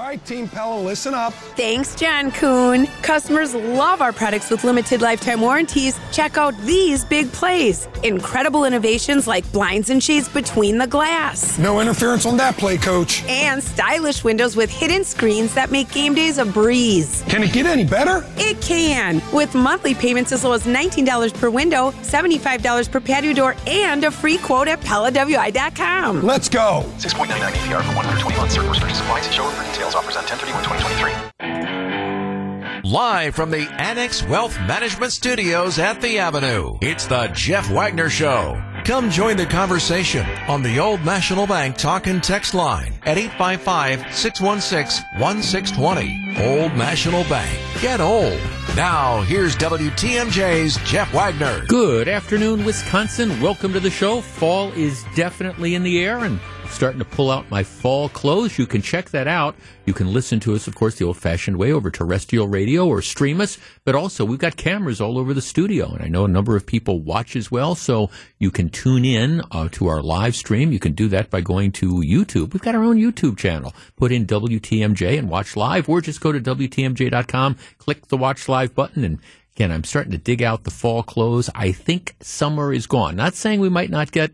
All right, Team Pella, listen up. Thanks, John Kuhn. Customers love our products with limited lifetime warranties. Check out these big plays. Incredible innovations like blinds and shades between the glass. No interference on that play, coach. And stylish windows with hidden screens that make game days a breeze. Can it get any better? It can. With monthly payments as low as $19 per window, $75 per patio door, and a free quote at PellaWI.com. Let's go. 6.99 APR for 120 months. Certain restrictions apply. See showroom for details. Offers on 1031 2023. Live from the Annex Wealth Management Studios at the Avenue, it's the Jeff Wagner Show. Come join the conversation on the Old National Bank talk and text line at 855-616-1620. Old National Bank. Get old. Now, here's WTMJ's Jeff Wagner. Good afternoon, Wisconsin. Welcome to the show. Fall is definitely in the air and starting to pull out my fall clothes. You can check that out. You can listen to us, of course, the old fashioned way over terrestrial radio or stream us. But also, we've got cameras all over the studio. And I know a number of people watch as well. So you can tune in uh, to our live stream. You can do that by going to YouTube. We've got our own YouTube channel. Put in WTMJ and watch live, or just go to WTMJ.com, click the watch live button, and Again, I'm starting to dig out the fall clothes. I think summer is gone. Not saying we might not get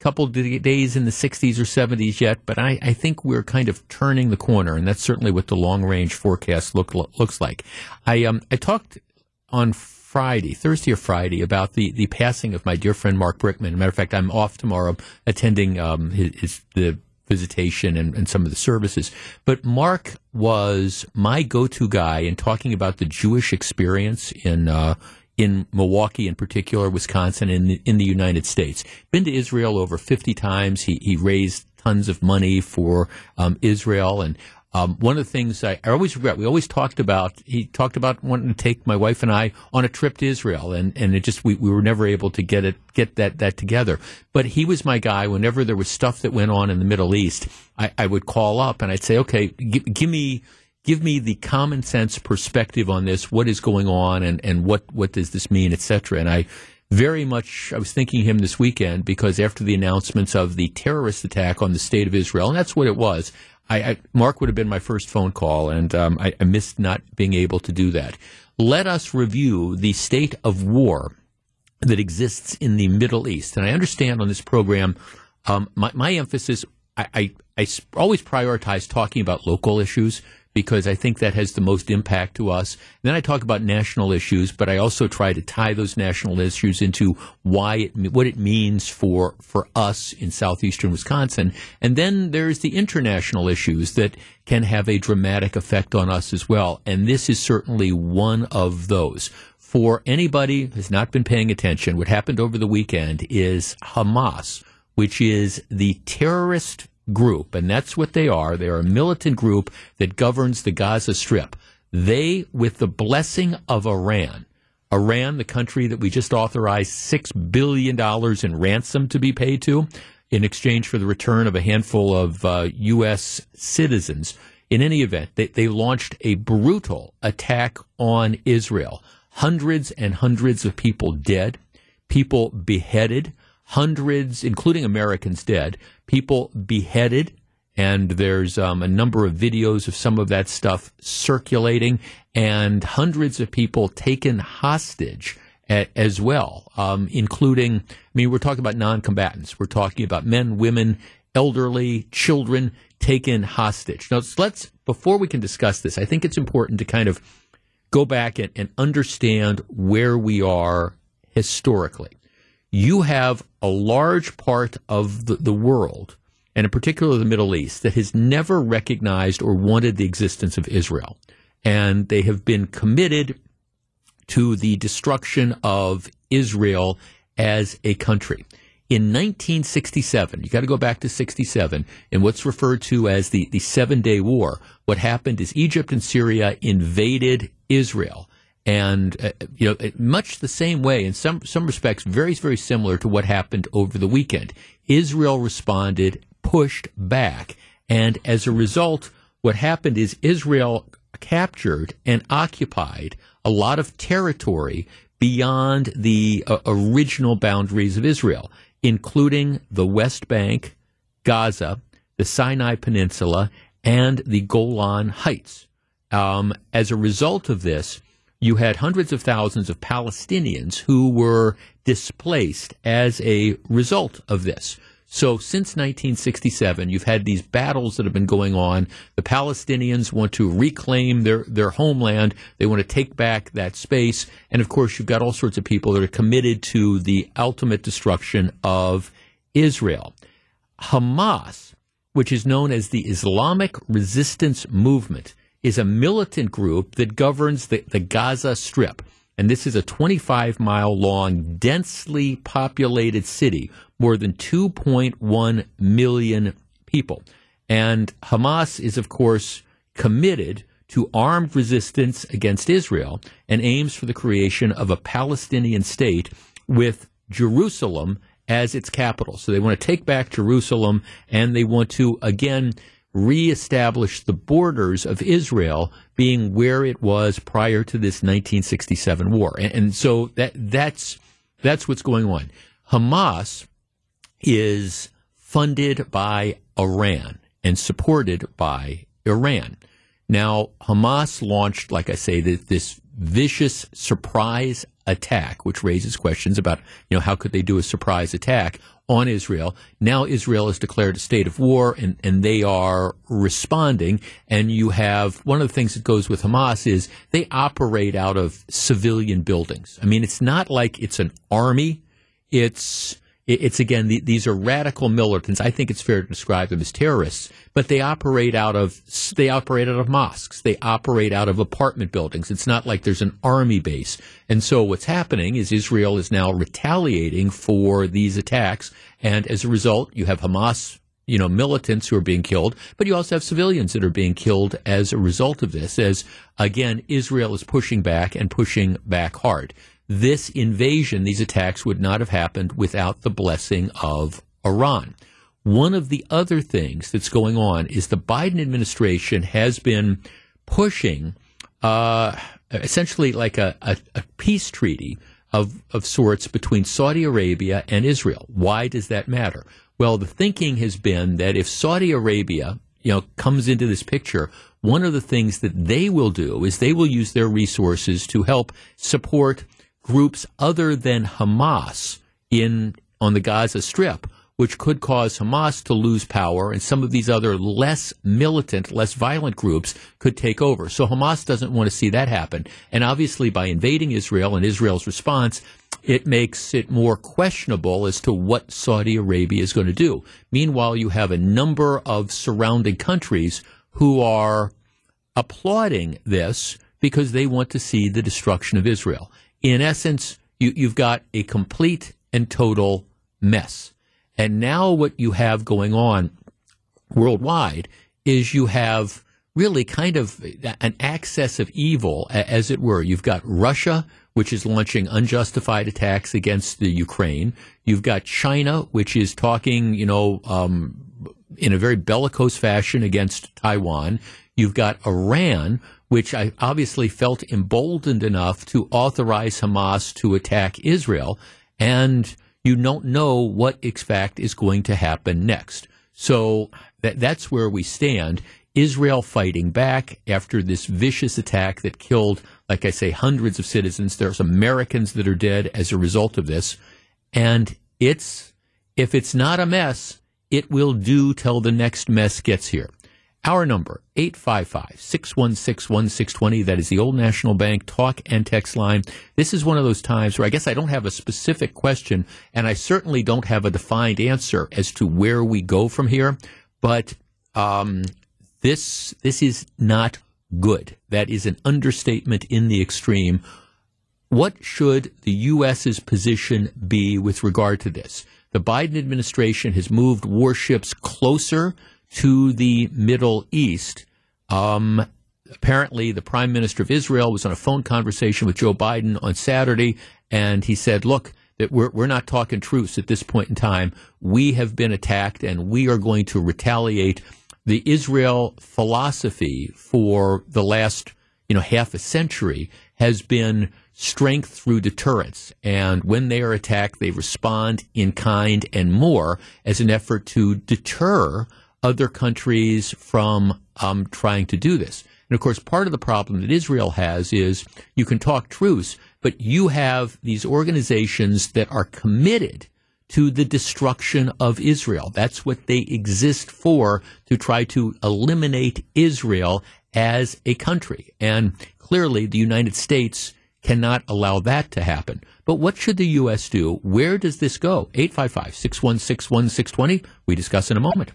couple days in the 60s or 70s yet, but I, I, think we're kind of turning the corner, and that's certainly what the long range forecast look, looks like. I um I talked on Friday, Thursday or Friday, about the, the passing of my dear friend Mark Brickman. matter of fact, I'm off tomorrow attending um his, his the visitation and, and, some of the services. But Mark was my go-to guy in talking about the Jewish experience in uh, in Milwaukee, in particular, Wisconsin, in, in the United States. Been to Israel over 50 times. He, he raised tons of money for um, Israel. And um, one of the things I, I, always regret, we always talked about, he talked about wanting to take my wife and I on a trip to Israel. And, and it just, we, we were never able to get it, get that, that together. But he was my guy whenever there was stuff that went on in the Middle East. I, I would call up and I'd say, okay, g- give me, give me the common sense perspective on this. What is going on, and and what what does this mean, etc. And I very much I was thinking him this weekend because after the announcements of the terrorist attack on the state of Israel, and that's what it was. I, I Mark would have been my first phone call, and um, I, I missed not being able to do that. Let us review the state of war that exists in the Middle East. And I understand on this program, um, my, my emphasis, I, I, I, always prioritize talking about local issues because I think that has the most impact to us. And then I talk about national issues, but I also try to tie those national issues into why it, what it means for for us in southeastern Wisconsin. And then there's the international issues that can have a dramatic effect on us as well. And this is certainly one of those. For anybody who has not been paying attention, what happened over the weekend is Hamas, which is the terrorist group, and that's what they are. They're a militant group that governs the Gaza Strip. They, with the blessing of Iran, Iran, the country that we just authorized $6 billion in ransom to be paid to in exchange for the return of a handful of uh, U.S. citizens. In any event, they, they launched a brutal attack on Israel. Hundreds and hundreds of people dead, people beheaded, hundreds, including Americans, dead people beheaded, and there's um, a number of videos of some of that stuff circulating, and hundreds of people taken hostage as well, um, including, I mean, we're talking about non combatants. We're talking about men, women, elderly, children taken hostage. Now, let's, before we can discuss this, I think it's important to kind of go back and, and understand where we are historically you have a large part of the, the world, and in particular the Middle East, that has never recognized or wanted the existence of Israel. And they have been committed to the destruction of Israel as a country. In 1967, you got to go back to 67, in what's referred to as the, the Seven Day War, what happened is Egypt and Syria invaded Israel and uh, you know much the same way in some some respects very very similar to what happened over the weekend Israel responded pushed back and as a result what happened is Israel captured and occupied a lot of territory beyond the uh, original boundaries of Israel including the West Bank Gaza the Sinai Peninsula and the Golan Heights. Um, as a result of this, you had hundreds of thousands of Palestinians who were displaced as a result of this. So since 1967, you've had these battles that have been going on. The Palestinians want to reclaim their, their homeland. They want to take back that space. And of course, you've got all sorts of people that are committed to the ultimate destruction of Israel. Hamas, which is known as the Islamic Resistance Movement, is a militant group that governs the, the Gaza Strip. And this is a 25 mile long, densely populated city, more than 2.1 million people. And Hamas is, of course, committed to armed resistance against Israel and aims for the creation of a Palestinian state with Jerusalem as its capital. So they want to take back Jerusalem and they want to, again, reestablish the borders of Israel being where it was prior to this 1967 war. And, and so that, that's, that's what's going on. Hamas is funded by Iran and supported by Iran. Now, Hamas launched, like I say, this vicious surprise attack, which raises questions about, you know, how could they do a surprise attack on Israel? Now Israel has declared a state of war and, and they are responding. And you have one of the things that goes with Hamas is they operate out of civilian buildings. I mean, it's not like it's an army. It's, it's again, the, these are radical militants. I think it's fair to describe them as terrorists, but they operate out of they operate out of mosques. They operate out of apartment buildings. It's not like there's an army base. And so what's happening is Israel is now retaliating for these attacks, and as a result, you have Hamas you know, militants who are being killed, but you also have civilians that are being killed as a result of this, as again, Israel is pushing back and pushing back hard this invasion, these attacks would not have happened without the blessing of Iran. One of the other things that's going on is the Biden administration has been pushing uh, essentially like a, a, a peace treaty of, of sorts between Saudi Arabia and Israel. Why does that matter? Well, the thinking has been that if Saudi Arabia, you know, comes into this picture, one of the things that they will do is they will use their resources to help support groups other than Hamas in on the Gaza Strip, which could cause Hamas to lose power, and some of these other less militant, less violent groups could take over. So Hamas doesn't want to see that happen. And obviously, by invading Israel and Israel's response, it makes it more questionable as to what Saudi Arabia is going to do. Meanwhile, you have a number of surrounding countries who are applauding this because they want to see the destruction of Israel in essence, you, you've got a complete and total mess. And now what you have going on worldwide is you have really kind of an access of evil, as it were. You've got Russia, which is launching unjustified attacks against the Ukraine. You've got China, which is talking, you know, um, in a very bellicose fashion against Taiwan. You've got Iran, which I obviously felt emboldened enough to authorize Hamas to attack Israel. And you don't know what, in fact, is going to happen next. So that, that's where we stand. Israel fighting back after this vicious attack that killed, like I say, hundreds of citizens. There's Americans that are dead as a result of this. And it's, if it's not a mess, it will do till the next mess gets here. Our number, 855-616-1620. That is the Old National Bank talk and text line. This is one of those times where I guess I don't have a specific question and I certainly don't have a defined answer as to where we go from here. But um, this this is not good. That is an understatement in the extreme. What should the U.S.'s position be with regard to this? The Biden administration has moved warships closer to the Middle East. Um, apparently, the Prime Minister of Israel was on a phone conversation with Joe Biden on Saturday, and he said, "Look." That we're, we're not talking truce at this point in time. We have been attacked and we are going to retaliate. The Israel philosophy for the last, you know, half a century has been strength through deterrence. And when they are attacked, they respond in kind and more as an effort to deter other countries from um, trying to do this. And of course, part of the problem that Israel has is you can talk truce, but you have these organizations that are committed to the destruction of Israel. That's what they exist for, to try to eliminate Israel as a country. And clearly, the United States cannot allow that to happen. But what should the U.S. do? Where does this go? 855 616 1620. We discuss in a moment.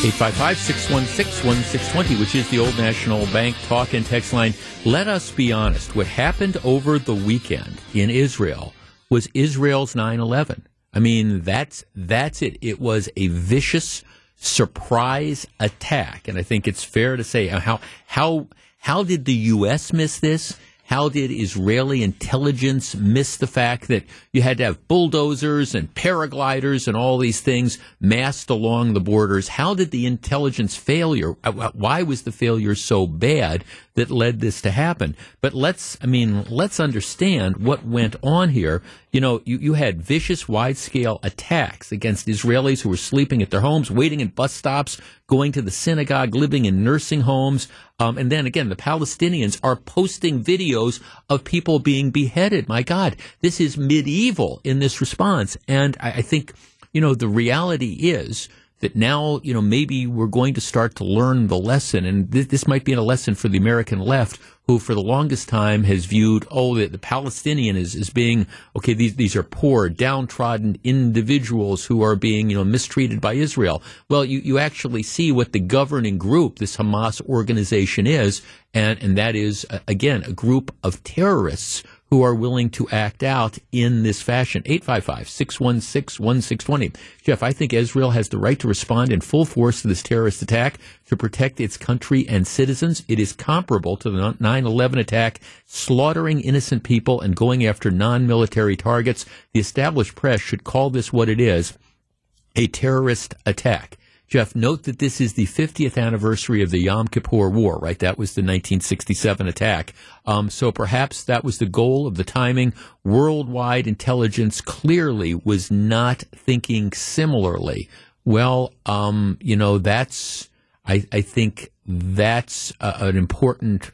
855 616 1620, which is the Old National Bank talk and text line. Let us be honest. What happened over the weekend in Israel was Israel's 9-11. I mean, that's, that's it. It was a vicious surprise attack. And I think it's fair to say uh, how, how, how did the U.S. miss this? How did Israeli intelligence miss the fact that you had to have bulldozers and paragliders and all these things massed along the borders? How did the intelligence failure, uh, why was the failure so bad that led this to happen? But let's, I mean, let's understand what went on here. You know, you, you had vicious, wide scale attacks against Israelis who were sleeping at their homes, waiting in bus stops, going to the synagogue, living in nursing homes. Um, and then again, the Palestinians are posting videos of people being beheaded. My God, this is medieval in this response. And I, I think, you know, the reality is that now, you know, maybe we're going to start to learn the lesson. And th- this might be a lesson for the American left, who for the longest time has viewed, oh, the, the Palestinian is, is being, okay, these, these are poor, downtrodden individuals who are being, you know, mistreated by Israel. Well, you, you actually see what the governing group, this Hamas organization is, and, and that is, again, a group of terrorists who are willing to act out in this fashion. 855 616 1620. Jeff, I think Israel has the right to respond in full force to this terrorist attack to protect its country and citizens. It is comparable to the 9 11 attack, slaughtering innocent people and going after non military targets. The established press should call this what it is a terrorist attack. Jeff, note that this is the 50th anniversary of the Yom Kippur War, right? That was the 1967 attack. Um, so perhaps that was the goal of the timing. Worldwide intelligence clearly was not thinking similarly. Well, um, you know, that's, I, I think that's a, an important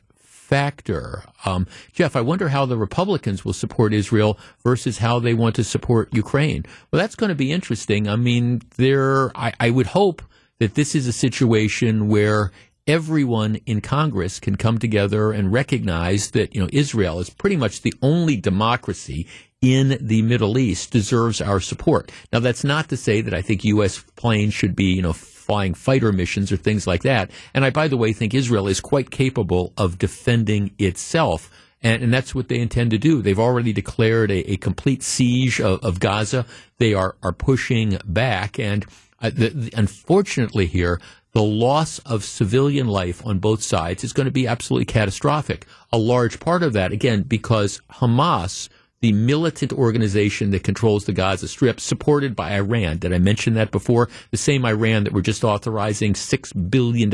factor. Um, Jeff, I wonder how the Republicans will support Israel versus how they want to support Ukraine. Well, that's going to be interesting. I mean, there, I, I would hope that this is a situation where everyone in Congress can come together and recognize that, you know, Israel is pretty much the only democracy in the Middle East deserves our support. Now, that's not to say that I think U.S. planes should be, you know, flying fighter missions or things like that. And I, by the way, think Israel is quite capable of defending itself. And, and that's what they intend to do. They've already declared a, a complete siege of, of, Gaza. They are, are pushing back. And uh, the, the, unfortunately, here, the loss of civilian life on both sides is going to be absolutely catastrophic. A large part of that, again, because Hamas the militant organization that controls the Gaza Strip, supported by Iran. Did I mention that before? The same Iran that we're just authorizing $6 billion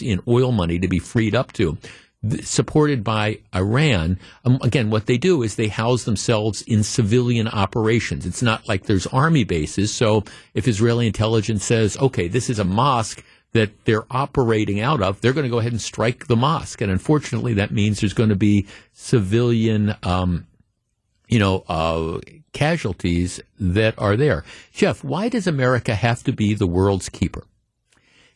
in oil money to be freed up to supported by Iran. Um, again, what they do is they house themselves in civilian operations. It's not like there's army bases. So if Israeli intelligence says, okay, this is a mosque that they're operating out of, they're going to go ahead and strike the mosque. And unfortunately, that means there's going to be civilian um, you know, uh, casualties that are there. Jeff, why does America have to be the world's keeper?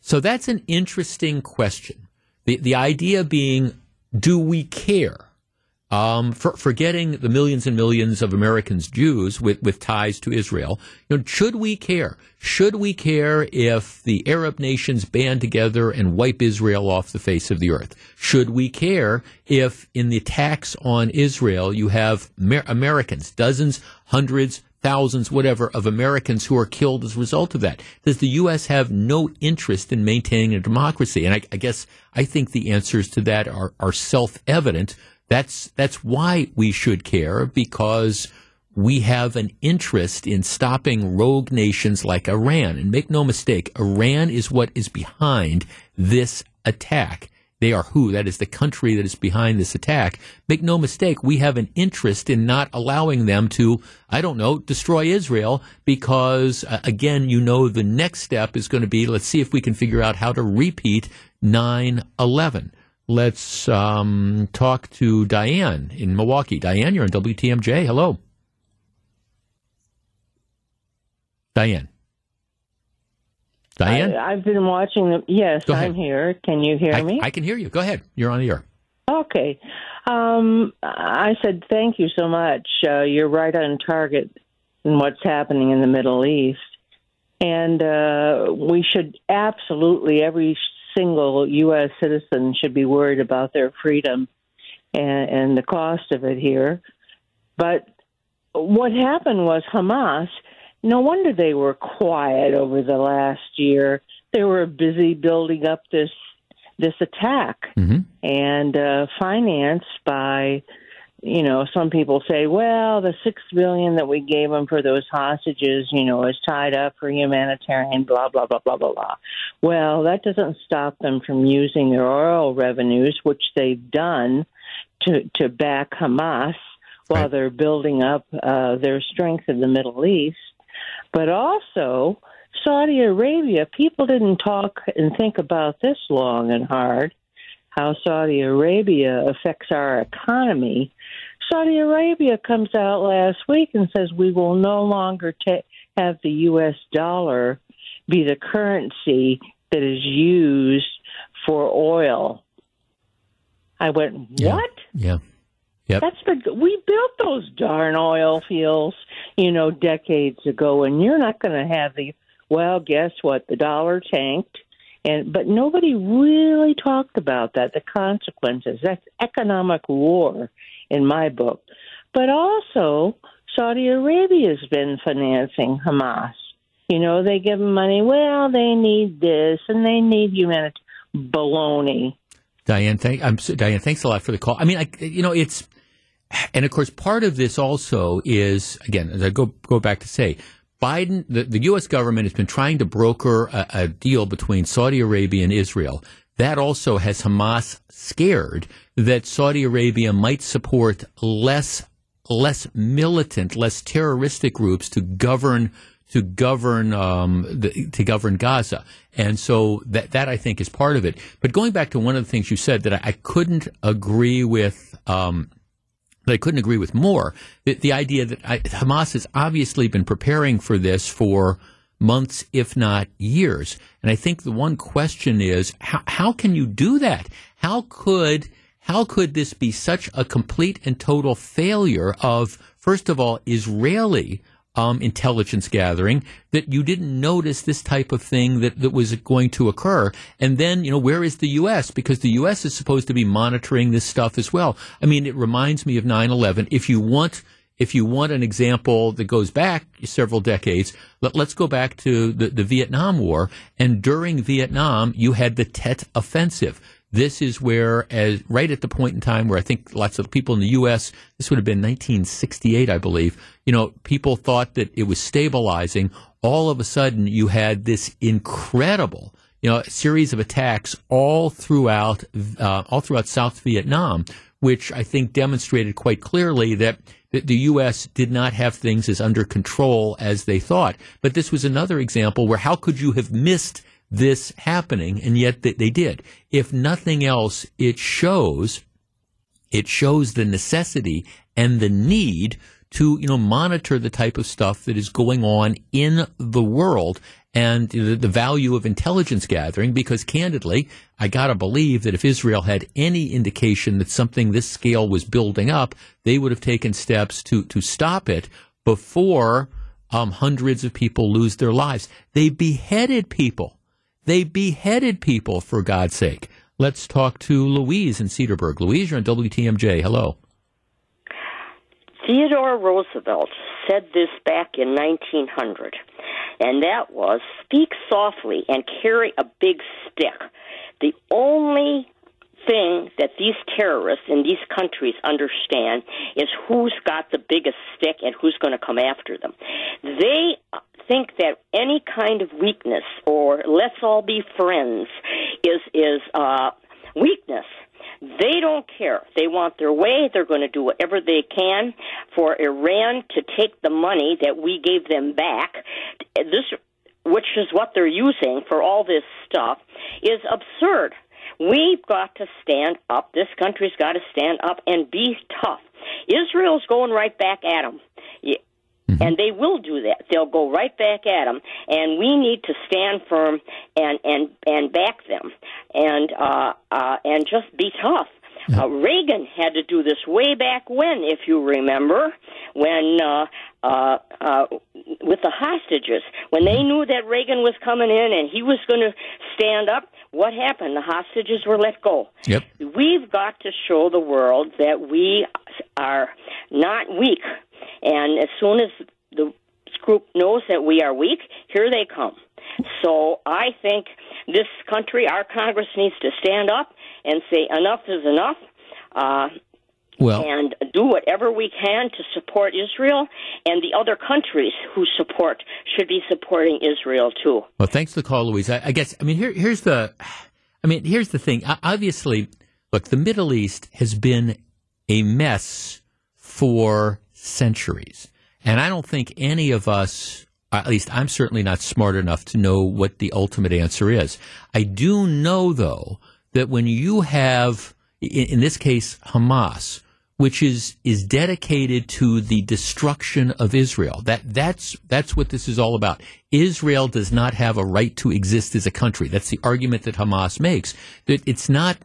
So that's an interesting question. The, the idea being, do we care? Um, for, forgetting the millions and millions of Americans, Jews with, with ties to Israel. You know, should we care? Should we care if the Arab nations band together and wipe Israel off the face of the earth? Should we care if in the attacks on Israel you have Amer- Americans, dozens, hundreds, thousands, whatever, of Americans who are killed as a result of that? Does the U.S. have no interest in maintaining a democracy? And I, I guess I think the answers to that are, are self evident that's that's why we should care because we have an interest in stopping rogue nations like Iran. And make no mistake, Iran is what is behind this attack. they are who? That is the country that is behind this attack. Make no mistake, we have an interest in not allowing them to, I don't know, destroy Israel because, uh, again, you know, the next step is going to be let's see if we can figure out how to repeat 9 11. Let's um, talk to Diane in Milwaukee. Diane, you're on WTMJ. Hello. Diane. Diane? I, have been watching them. Yes, I'm here. Can you hear I, me? I can hear you. Go ahead. You're on the air. Okay. Um, I said thank you so much. Uh, you're right on target in what's happening in the Middle East. And uh, we should absolutely, every single U.S. citizen should be worried about their freedom and, and the cost of it here. But what happened was Hamas no wonder they were quiet over the last year. They were busy building up this this attack mm-hmm. and uh, financed by, you know, some people say, well, the six billion that we gave them for those hostages, you know, is tied up for humanitarian, blah blah blah blah blah blah. Well, that doesn't stop them from using their oil revenues, which they've done, to to back Hamas while Right. they're building up uh, their strength in the Middle East but also Saudi Arabia. People didn't talk and think about this long and hard. How Saudi Arabia affects our economy. Saudi Arabia comes out last week and says we will no longer ta- have the U.S. dollar be the currency that is used for oil. I went, Yeah. what? Yeah. Yep. That's the we built those darn oil fields, you know, decades ago, and you're not going to have the. Well, guess what? The dollar tanked, and but nobody really talked about that. The consequences. That's economic war, in my book. But also, Saudi Arabia's been financing Hamas. You know, they give them money. Well, they need this and they need humanity. Baloney. Diane, thank, I'm, Diane, thanks a lot for the call. I mean, I, you know, it's, and of course, part of this also is, again, as I go, go back to say, Biden, the, the U.S. government has been trying to broker a, a deal between Saudi Arabia and Israel. That also has Hamas scared that Saudi Arabia might support less, less militant, less terroristic groups to govern to govern um, the, to govern Gaza, and so that that I think is part of it. But going back to one of the things you said that I, I couldn't agree with. Um, I couldn't agree with more. The, the idea that I, Hamas has obviously been preparing for this for months, if not years. And I think the one question is, how, how can you do that? How could, how could this be such a complete and total failure of, first of all, Israeli um, intelligence gathering that you didn't notice this type of thing that, that was going to occur. And then, you know, where is the U.S.? Because the U.S. is supposed to be monitoring this stuff as well. I mean, it reminds me of 9-11. If you want, if you want an example that goes back several decades, let, us go back to the, the Vietnam War. And during Vietnam, you had the Tet Offensive. This is where, as right at the point in time where I think lots of people in the U.S. This would have been 1968, I believe. You know, people thought that it was stabilizing. All of a sudden, you had this incredible, you know, series of attacks all throughout, uh, all throughout South Vietnam, which I think demonstrated quite clearly that that the U.S. did not have things as under control as they thought. But this was another example where how could you have missed this happening, and yet they, they did. If nothing else, it shows it shows the necessity and the need to you know monitor the type of stuff that is going on in the world and the, the value of intelligence gathering because candidly i got to believe that if israel had any indication that something this scale was building up they would have taken steps to to stop it before um, hundreds of people lose their lives they beheaded people they beheaded people for god's sake. Let's talk to louise in cedarburg. Louise you're on wtmj hello. Theodore Roosevelt said this back in 1900, and that was speak softly and carry a big stick. The only thing that these terrorists in these countries understand is who's got the biggest stick and who's going to come after them. They think that any kind of weakness or let's all be friends is is uh weakness. They don't care. They want their way. They're going to do whatever they can for Iran to take the money that we gave them back. This, which is what they're using for all this stuff, is absurd. We've got to stand up. This country's got to stand up and be tough. Israel's going right back at them. Mm-hmm. And they will do that. They'll go right back at them, and we need to stand firm and and and back them, and uh, uh, and just be tough. Yeah. Uh, Reagan had to do this way back when, if you remember, when uh, uh, uh, with the hostages, when they knew that Reagan was coming in and he was going to stand up. What happened? The hostages were let go. Yep. We've got to show the world that we are not weak and as soon as the group knows that we are weak, here they come. So I think this country, our Congress, needs to stand up and say enough is enough. Uh, well, and do whatever we can to support Israel, and the other countries who support should be supporting Israel too. Well, thanks for the call, Louise. I, I guess I mean here, here's the, I mean here's the thing. Obviously, look, the Middle East has been a mess for centuries. And I don't think any of us, at least I'm certainly not smart enough to know what the ultimate answer is. I do know, though, that when you have, in, this case, Hamas, which is is dedicated to the destruction of Israel. That that's that's what this is all about. Israel does not have a right to exist as a country. That's the argument that Hamas makes. That it's not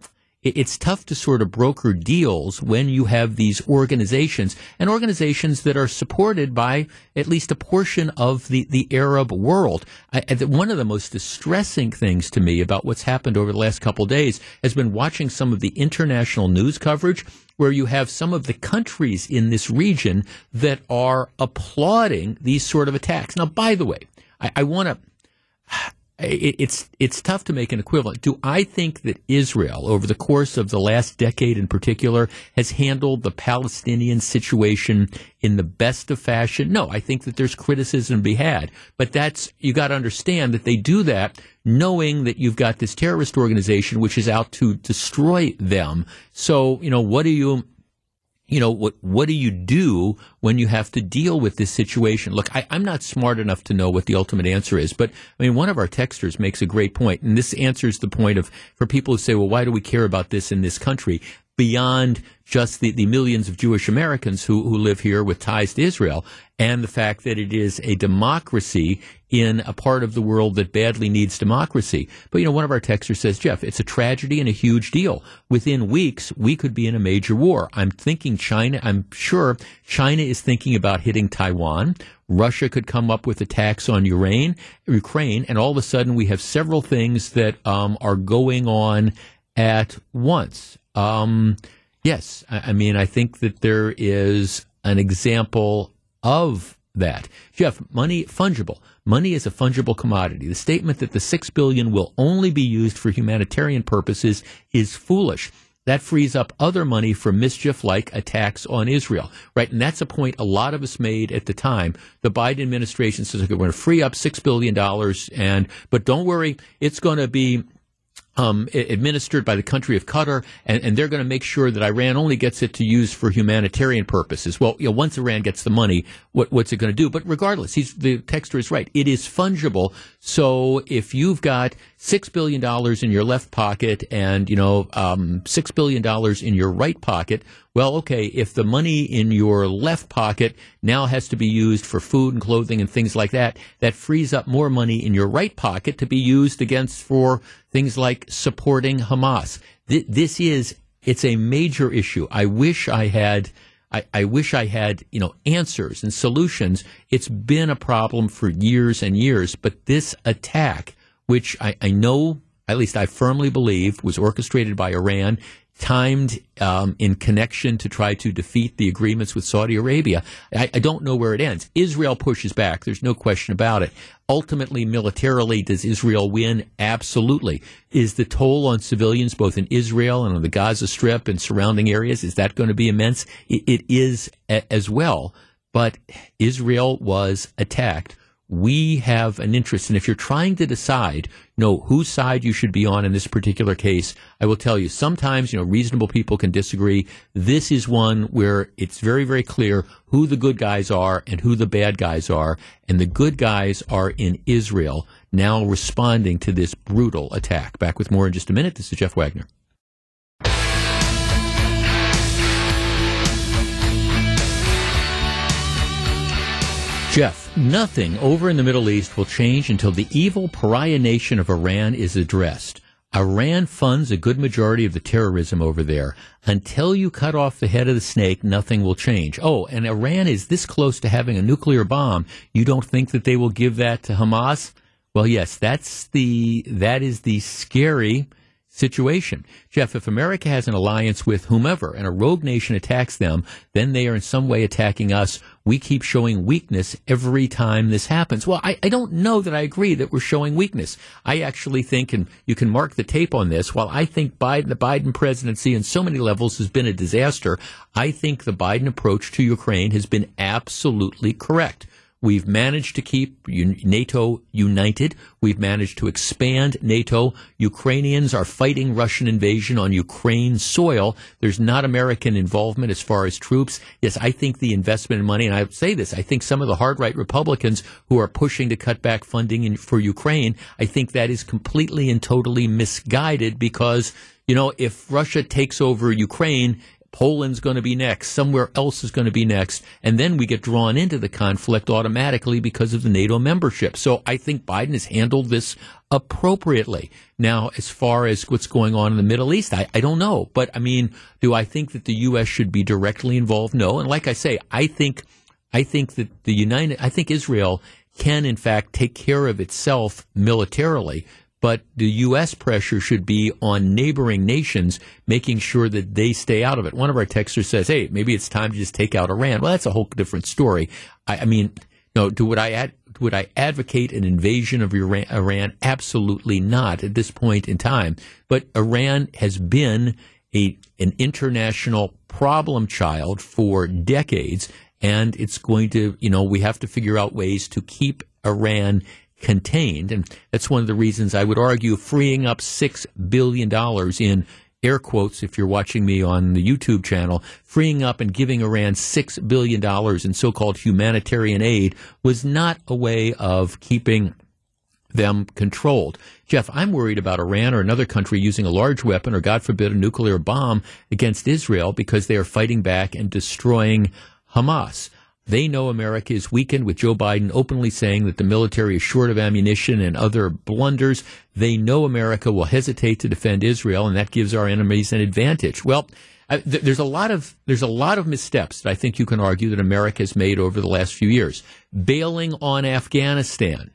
it's tough to sort of broker deals when you have these organizations and organizations that are supported by at least a portion of the, the Arab world. I, one of the most distressing things to me about what's happened over the last couple days has been watching some of the international news coverage where you have some of the countries in this region that are applauding these sort of attacks. Now, by the way, I, I want to it's it's tough to make an equivalent. Do I think that Israel, over the course of the last decade in particular, has handled the Palestinian situation in the best of fashion? No, I think that there's criticism to be had, but that's you got to understand that they do that knowing that you've got this terrorist organization which is out to destroy them. So you know what do you you know, what, what do you do when you have to deal with this situation? Look, I, am not smart enough to know what the ultimate answer is, but I mean, one of our texters makes a great point, and this answers the point of, for people who say, well, why do we care about this in this country? Beyond just the, the millions of Jewish Americans who, who live here with ties to Israel and the fact that it is a democracy in a part of the world that badly needs democracy. But, you know, one of our texters says, Jeff, it's a tragedy and a huge deal. Within weeks, we could be in a major war. I'm thinking China, I'm sure China is thinking about hitting Taiwan. Russia could come up with attacks on Ukraine, Ukraine, and all of a sudden we have several things that um, are going on at once. Um, Yes, I, mean I think that there is an example of that. Jeff, money fungible. Money is a fungible commodity. The statement that the 6 billion will only be used for humanitarian purposes is foolish. That frees up other money for mischief like attacks on Israel, right? And that's a point a lot of us made at the time. The Biden administration says, okay, we're going to free up $6 billion and, but don't worry, it's going to be um, administered by the country of Qatar, and, and they're going to make sure that Iran only gets it to use for humanitarian purposes. Well, you know, once Iran gets the money, what, what's it going to do? But regardless, he's, the texter is right. It is fungible. So if you've got six billion dollars in your left pocket and you know um, six billion dollars in your right pocket, well, okay, if the money in your left pocket now has to be used for food and clothing and things like that, that frees up more money in your right pocket to be used against for things like supporting Hamas. Th- this is, it's a major issue. I wish I had, I, I wish I had, you know, answers and solutions. It's been a problem for years and years, but this attack, which I, I know at least I firmly believe, was orchestrated by Iran timed um, in connection to try to defeat the agreements with Saudi Arabia. I, I, don't know where it ends. Israel pushes back. There's no question about it. Ultimately, militarily, does Israel win? Absolutely. Is the toll on civilians, both in Israel and on the Gaza Strip and surrounding areas, is that going to be immense? it, it is a, as well. But Israel was attacked we have an interest. And if you're trying to decide, you know, whose side you should be on in this particular case, I will tell you, sometimes, you know, reasonable people can disagree. This is one where it's very, very clear who the good guys are and who the bad guys are. And the good guys are in Israel now responding to this brutal attack. Back with more in just a minute. This is Jeff Wagner. Jeff, nothing over in the Middle East will change until the evil pariah nation of Iran is addressed. Iran funds a good majority of the terrorism over there. Until you cut off the head of the snake, nothing will change. Oh, and Iran is this close to having a nuclear bomb. You don't think that they will give that to Hamas? Well, yes, that's the that is the scary situation. Jeff, if America has an alliance with whomever and a rogue nation attacks them, then they are in some way attacking us. We keep showing weakness every time this happens. Well, I, I don't know that I agree that we're showing weakness. I actually think, and you can mark the tape on this, while I think Biden, the Biden presidency in so many levels has been a disaster, I think the Biden approach to Ukraine has been absolutely correct. We've managed to keep NATO united. We've managed to expand NATO. Ukrainians are fighting Russian invasion on Ukraine soil. There's not American involvement as far as troops. Yes, I think the investment in money, and I say this, I think some of the hard right Republicans who are pushing to cut back funding in, for Ukraine, I think that is completely and totally misguided because you know, if Russia takes over Ukraine, Poland's going to be next, somewhere else is going to be next, and then we get drawn into the conflict automatically because of the NATO membership. So I think Biden has handled this appropriately. Now, as far as what's going on in the Middle East, I, I don't know. But I mean, do I think that the U.S. should be directly involved? No. And like I say, I think, I think that the United, I think Israel can in fact take care of itself militarily but the U.S. pressure should be on neighboring nations, making sure that they stay out of it. One of our texters says, "Hey, maybe it's time to just take out Iran." Well, that's a whole different story. I, I mean, no, do would I would I advocate an invasion of Iran, Iran? Absolutely not at this point in time. But Iran has been a an international problem child for decades, and it's going to, you know, we have to figure out ways to keep Iran contained. And that's one of the reasons I would argue freeing up $6 billion in air quotes if you're watching me on the YouTube channel, freeing up and giving Iran $6 billion in so called humanitarian aid was not a way of keeping them controlled. Jeff, I'm worried about Iran or another country using a large weapon or, God forbid, a nuclear bomb against Israel because they are fighting back and destroying Hamas. They know America is weakened with Joe Biden openly saying that the military is short of ammunition and other blunders. They know America will hesitate to defend Israel, and that gives our enemies an advantage. Well, th- there's a lot of there's a lot of missteps that I think you can argue that America has made over the last few years. Bailing on Afghanistan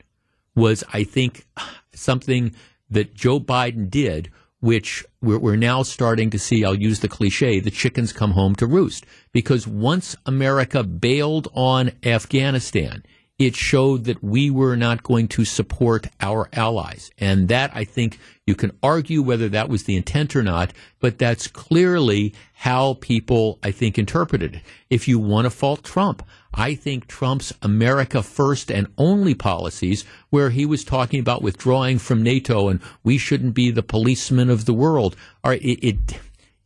was, I think, something that Joe Biden did which we're, we're, now starting to see, I'll use the cliche, the chickens come home to roost. Because once America bailed on Afghanistan, it showed that we were not going to support our allies. And that, I think, you can argue whether that was the intent or not, but that's clearly how people, I think, interpreted it. If you want to fault Trump, I think Trump's America first and only policies, where he was talking about withdrawing from NATO and we shouldn't be the policemen of the world, are it, it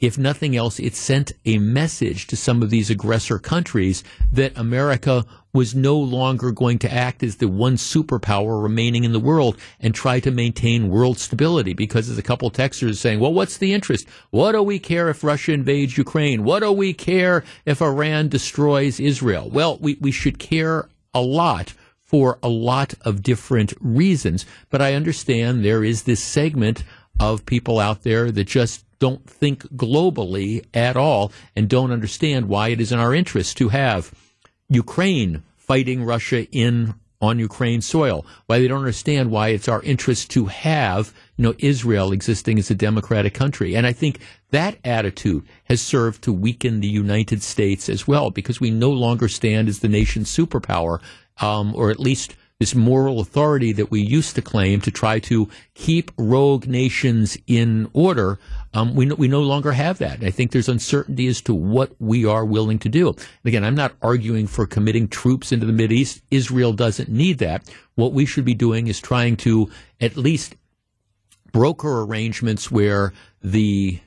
if nothing else, it sent a message to some of these aggressor countries that America was no longer going to act as the one superpower remaining in the world and try to maintain world stability. Because as a couple texters saying, well, what's the interest? What do we care if Russia invades Ukraine? What do we care if Iran destroys Israel? Well, we, we should care a lot for a lot of different reasons. But I understand there is this segment of people out there that just don't think globally at all and don't understand why it is in our interest to have Ukraine fighting Russia in on Ukraine soil, why they don't understand why it's our interest to have you know Israel existing as a democratic country. And I think that attitude has served to weaken the United States as well, because we no longer stand as the nation's superpower, um, or at least this moral authority that we used to claim to try to keep rogue nations in order. Um, we, no, we no longer have that. I think there's uncertainty as to what we are willing to do. Again, I'm not arguing for committing troops into the Middle Mideast. Israel doesn't need that. What we should be doing is trying to at least broker arrangements where the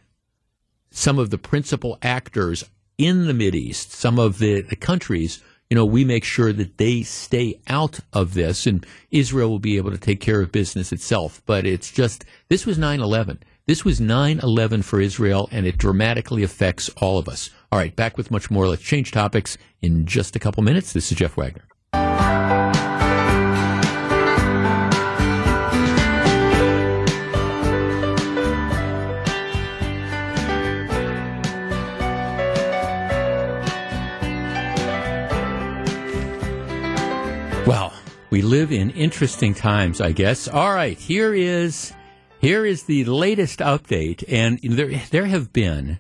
some of the principal actors in the Mideast, some of the, the countries, you know, we make sure that they stay out of this and Israel will be able to take care of business itself. But it's just, this was 9 11. This was 9 11 for Israel, and it dramatically affects all of us. All right, back with much more. Let's change topics in just a couple minutes. This is Jeff Wagner. Well, we live in interesting times, I guess. All right, here is here is the latest update, and there there have been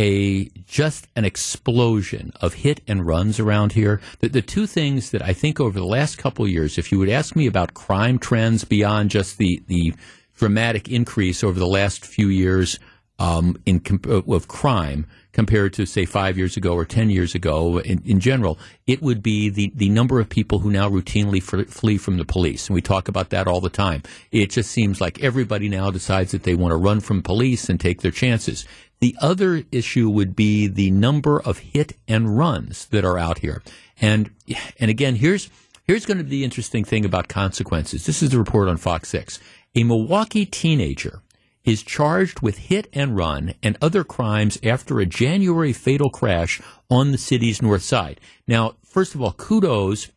a just an explosion of hit and runs around here. The, the two things that I think over the last couple of years, if you would ask me about crime trends beyond just the the dramatic increase over the last few years um, in of crime compared to say five years ago or ten years ago in, in general, it would be the, the number of people who now routinely flee from the police. And we talk about that all the time. It just seems like everybody now decides that they want to run from police and take their chances. The other issue would be the number of hit and runs that are out here. And and again, here's here's going to be the interesting thing about consequences. This is the report on Fox 6. A Milwaukee teenager is charged with hit and run and other crimes after a January fatal crash on the city's north side. Now, first of all, kudos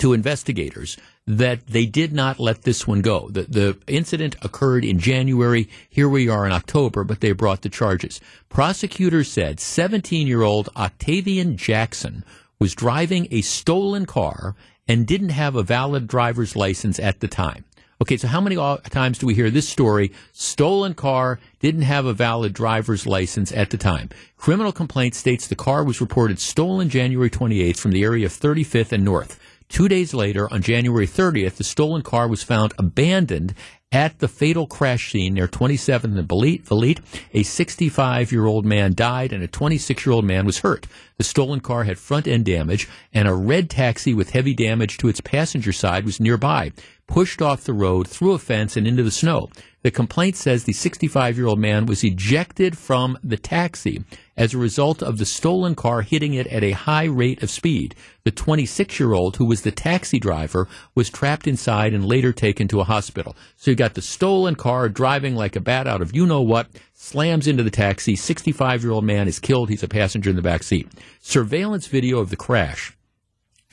to investigators that they did not let this one go. The, the incident occurred in January. Here we are in October, but they brought the charges. Prosecutors said 17 year old Octavian Jackson was driving a stolen car and didn't have a valid driver's license at the time. Okay, so how many times do we hear this story? Stolen car, didn't have a valid driver's license at the time. Criminal complaint states the car was reported stolen January 28th from the area of 35th and North. Two days later, on January 30th, the stolen car was found abandoned at the fatal crash scene near 27th and Vliet, a 65 year old man died and a 26 year old man was hurt. The stolen car had front end damage and a red taxi with heavy damage to its passenger side was nearby pushed off the road, through a fence, and into the snow. The complaint says the 65 year old man was ejected from the taxi as a result of the stolen car hitting it at a high rate of speed. The 26 year old, who was the taxi driver, was trapped inside and later taken to a hospital. So you got the stolen car driving like a bat out of you know what, slams into the taxi. 65 year old man is killed. He's a passenger in the back seat. Surveillance video of the crash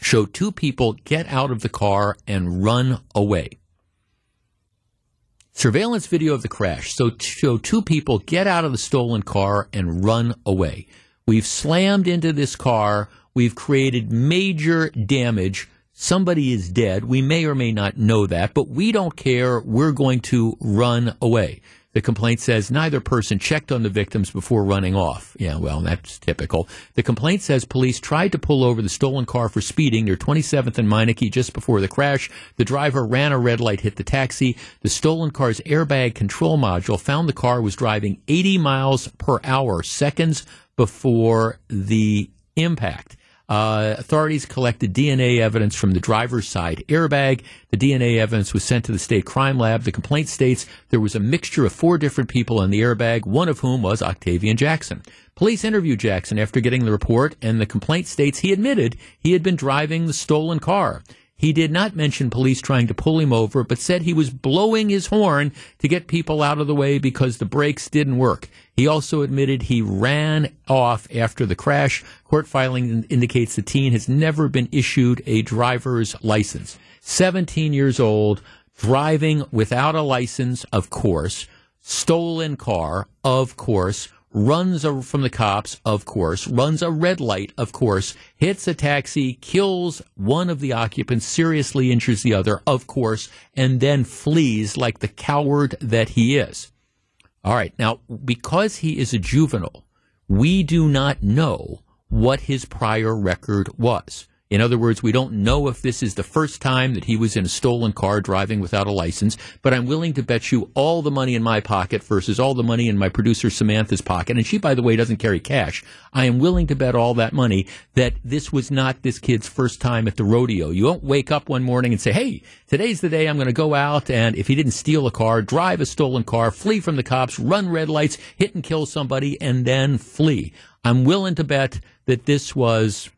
show two people get out of the car and run away. Surveillance video of the crash. So show two people get out of the stolen car and run away. We've slammed into this car. We've created major damage. Somebody is dead. We may or may not know that, but we don't care. We're going to run away. The complaint says neither person checked on the victims before running off. Yeah, well, that's typical. The complaint says police tried to pull over the stolen car for speeding near 27th and Meineke just before the crash. The driver ran a red light, hit the taxi. The stolen car's airbag control module found the car was driving 80 miles per hour seconds before the impact. Uh, authorities collected DNA evidence from the driver's side airbag. The DNA evidence was sent to the state crime lab. The complaint states there was a mixture of four different people in the airbag, one of whom was Octavian Jackson. Police interviewed Jackson after getting the report, and the complaint states he admitted he had been driving the stolen car. He did not mention police trying to pull him over, but said he was blowing his horn to get people out of the way because the brakes didn't work. He also admitted he ran off after the crash. Court filing indicates the teen has never been issued a driver's license. 17 years old, driving without a license, of course, stolen car, of course, runs from the cops, of course, runs a red light, of course, hits a taxi, kills one of the occupants, seriously injures the other, of course, and then flees like the coward that he is. All right. Now, because he is a juvenile, we do not know what his prior record was. In other words, we don't know if this is the first time that he was in a stolen car driving without a license, but I'm willing to bet you all the money in my pocket versus all the money in my producer Samantha's pocket. And she, by the way, doesn't carry cash. I am willing to bet all that money that this was not this kid's first time at the rodeo. You won't wake up one morning and say, hey, today's the day I'm going to go out and if he didn't steal a car, drive a stolen car, flee from the cops, run red lights, hit and kill somebody, and then flee. I'm willing to bet that this was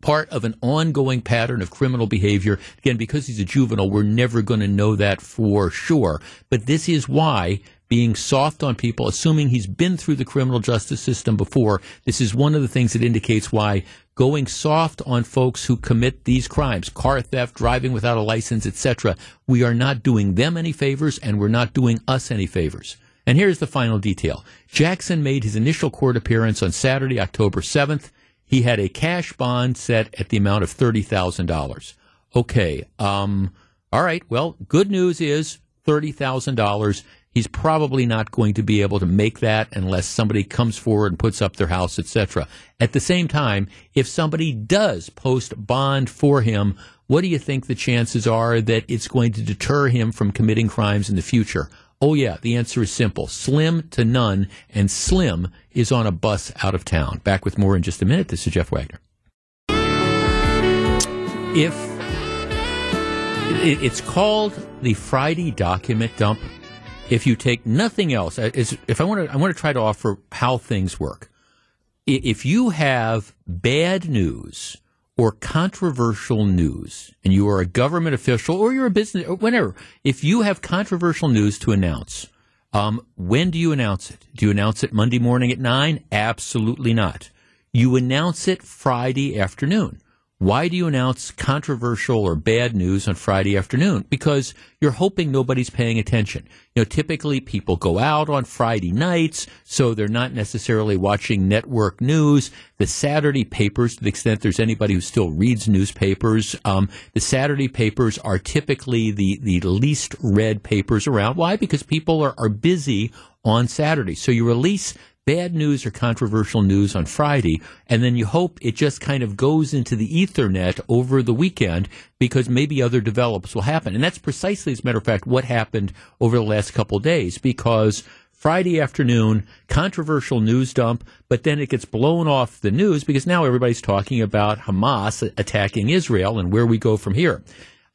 part of an ongoing pattern of criminal behavior. Again, because he's a juvenile, we're never going to know that for sure. But this is why being soft on people, assuming he's been through the criminal justice system before, this is one of the things that indicates why going soft on folks who commit these crimes, car theft, driving without a license, etc., we are not doing them any favors and we're not doing us any favors. And here's the final detail. Jackson made his initial court appearance on Saturday, October 7th he had a cash bond set at the amount of $30,000. Okay. Um, all right. Well, good news is $30,000. He's probably not going to be able to make that unless somebody comes forward and puts up their house, etc. At the same time, if somebody does post bond for him, what do you think the chances are that it's going to deter him from committing crimes in the future? Oh, yeah, the answer is simple slim to none, and slim is on a bus out of town. Back with more in just a minute. This is Jeff Wagner. If it's called the Friday document dump, if you take nothing else, uh, if I want to, I want to try to offer how things work. If you have bad news, or controversial news, and you are a government official or you're a business or whatever, if you have controversial news to announce, um, when do you announce it? Do you announce it Monday morning at nine? Absolutely not. You announce it Friday afternoon. Why do you announce controversial or bad news on Friday afternoon? Because you're hoping nobody's paying attention. You know, typically people go out on Friday nights, so they're not necessarily watching network news. The Saturday papers, to the extent there's anybody who still reads newspapers, um, the Saturday papers are typically the, the least read papers around. Why? Because people are, are busy on Saturday. So you release bad news or controversial news on Friday, and then you hope it just kind of goes into the Ethernet over the weekend because maybe other develops will happen. And that's precisely, as a matter of fact, what happened over the last couple days because Friday afternoon, controversial news dump, but then it gets blown off the news because now everybody's talking about Hamas attacking Israel and where we go from here.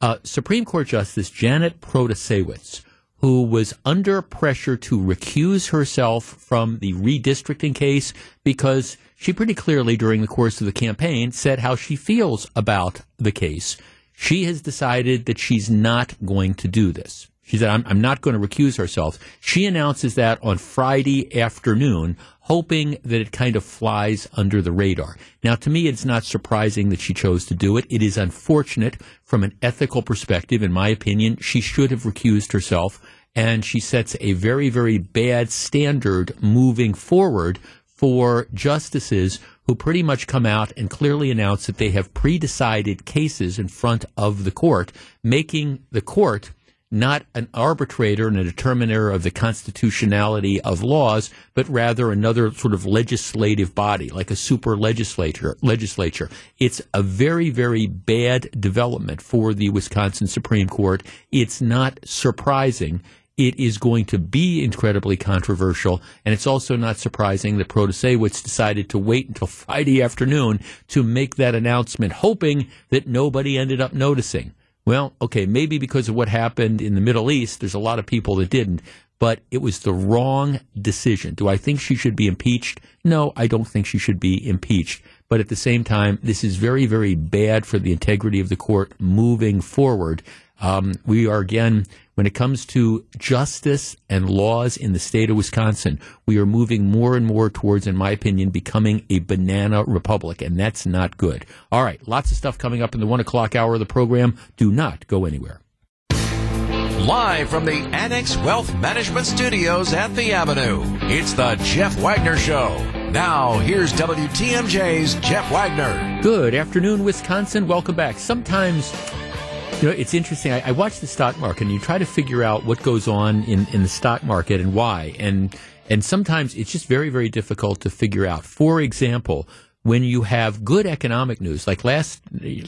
Uh, Supreme Court Justice Janet Protasiewicz who was under pressure to recuse herself from the redistricting case because she pretty clearly during the course of the campaign said how she feels about the case. She has decided that she's not going to do this. She said, I'm, I'm not going to recuse herself. She announces that on Friday afternoon, hoping that it kind of flies under the radar. Now, to me, it's not surprising that she chose to do it. It is unfortunate from an ethical perspective. In my opinion, she should have recused herself, and she sets a very, very bad standard moving forward for justices who pretty much come out and clearly announce that they have pre-decided cases in front of the court, making the court – not an arbitrator and a determiner of the constitutionality of laws, but rather another sort of legislative body, like a super legislature. Legislature. It's a very, very bad development for the Wisconsin Supreme Court. It's not surprising. It is going to be incredibly controversial, and it's also not surprising that Protasiewicz decided to wait until Friday afternoon to make that announcement, hoping that nobody ended up noticing. Well, okay, maybe because of what happened in the Middle East, there's a lot of people that didn't, but it was the wrong decision. Do I think she should be impeached? No, I don't think she should be impeached. But at the same time, this is very, very bad for the integrity of the court moving forward. Um, we are again, when it comes to justice and laws in the state of Wisconsin, we are moving more and more towards, in my opinion, becoming a banana republic, and that's not good. All right, lots of stuff coming up in the one o'clock hour of the program. Do not go anywhere. Live from the Annex Wealth Management Studios at the Avenue, it's the Jeff Wagner Show. Now, here's WTMJ's Jeff Wagner. Good afternoon, Wisconsin. Welcome back. Sometimes you know, it's interesting. I, I, watch the stock market, and you try to figure out what goes on in, in the stock market and why. And and sometimes it's just very, very difficult to figure out. For example, when you have good economic news, like last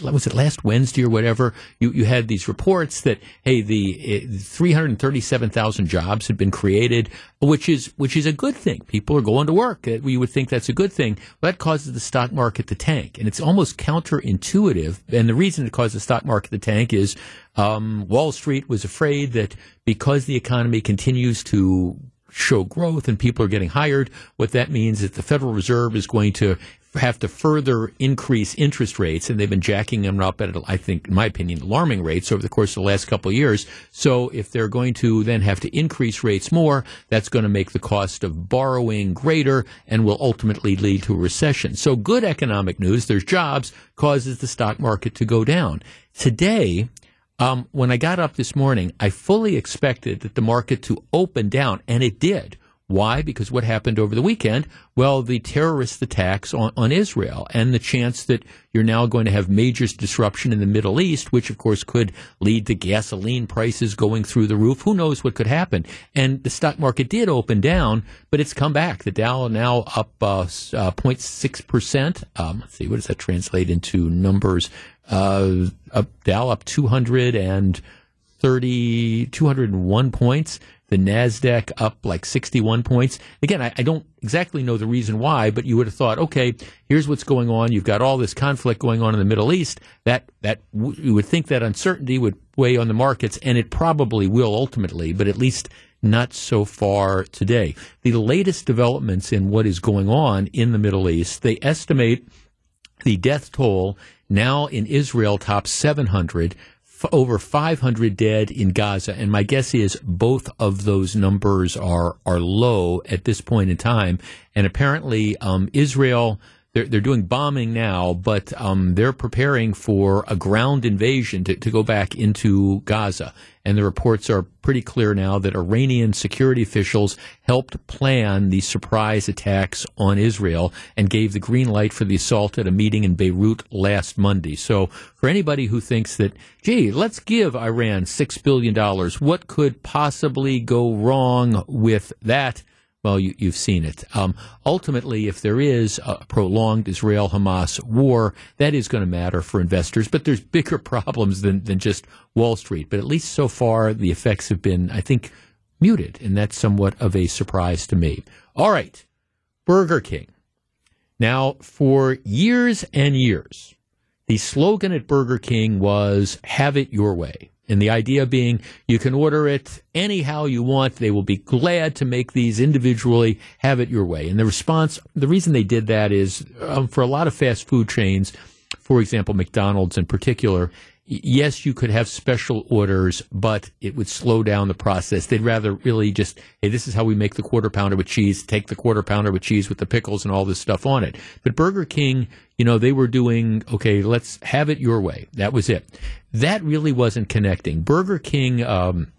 was it last Wednesday or whatever, you, you had these reports that hey, the uh, three hundred thirty seven thousand jobs had been created, which is which is a good thing. People are going to work. We would think that's a good thing. Well, that causes the stock market to tank, and it's almost counterintuitive. And the reason it caused the stock market to tank is um, Wall Street was afraid that because the economy continues to show growth and people are getting hired, what that means is the Federal Reserve is going to have to further increase interest rates, and they've been jacking them up at, I think, in my opinion, alarming rates over the course of the last couple of years. So if they're going to then have to increase rates more, that's going to make the cost of borrowing greater and will ultimately lead to a recession. So good economic news, there's jobs, causes the stock market to go down. Today, um, when I got up this morning, I fully expected that the market to open down, and it did. Why? Because what happened over the weekend? Well, the terrorist attacks on, on Israel and the chance that you're now going to have major disruption in the Middle East, which of course could lead to gasoline prices going through the roof. Who knows what could happen? And the stock market did open down, but it's come back. The Dow now up uh, uh, 0.6%. Um, let's see, what does that translate into numbers? Uh, up, Dow up 230, 201 points. The Nasdaq up like 61 points. Again, I, I, don't exactly know the reason why, but you would have thought, okay, here's what's going on. You've got all this conflict going on in the Middle East. That that you would think that uncertainty would weigh on the markets, and it probably will ultimately, but at least not so far today. The latest developments in what is going on in the Middle East, they estimate the death toll now in Israel tops 700 over 500 dead in Gaza, and my guess is both of those numbers are are low at this point in time. And apparently, um, Israel they're, they're doing bombing now, but um, they're preparing for a ground invasion to, to go back into Gaza. And the reports are pretty clear now that Iranian security officials helped plan the surprise attacks on Israel and gave the green light for the assault at a meeting in Beirut last Monday. So for anybody who thinks that, gee, let's give Iran $6 billion, what could possibly go wrong with that? Well, you, have seen it. Um, ultimately, if there is a prolonged Israel Hamas war, that is going to matter for investors, but there's bigger problems than, than just Wall Street. But at least so far, the effects have been, I think, muted, and that's somewhat of a surprise to me. All right, Burger King. Now, for years and years, the slogan at Burger King was have it your way. And the idea being you can order it anyhow you want. They will be glad to make these individually, have it your way. And the response, the reason they did that is um, for a lot of fast food chains, for example, McDonald's in particular, yes, you could have special orders, but it would slow down the process. They'd rather really just, hey, this is how we make the quarter pounder with cheese. Take the quarter pounder with cheese with the pickles and all this stuff on it. But Burger King, you know, they were doing, okay, let's have it your way. That was it. That really wasn't connecting. Burger King, um,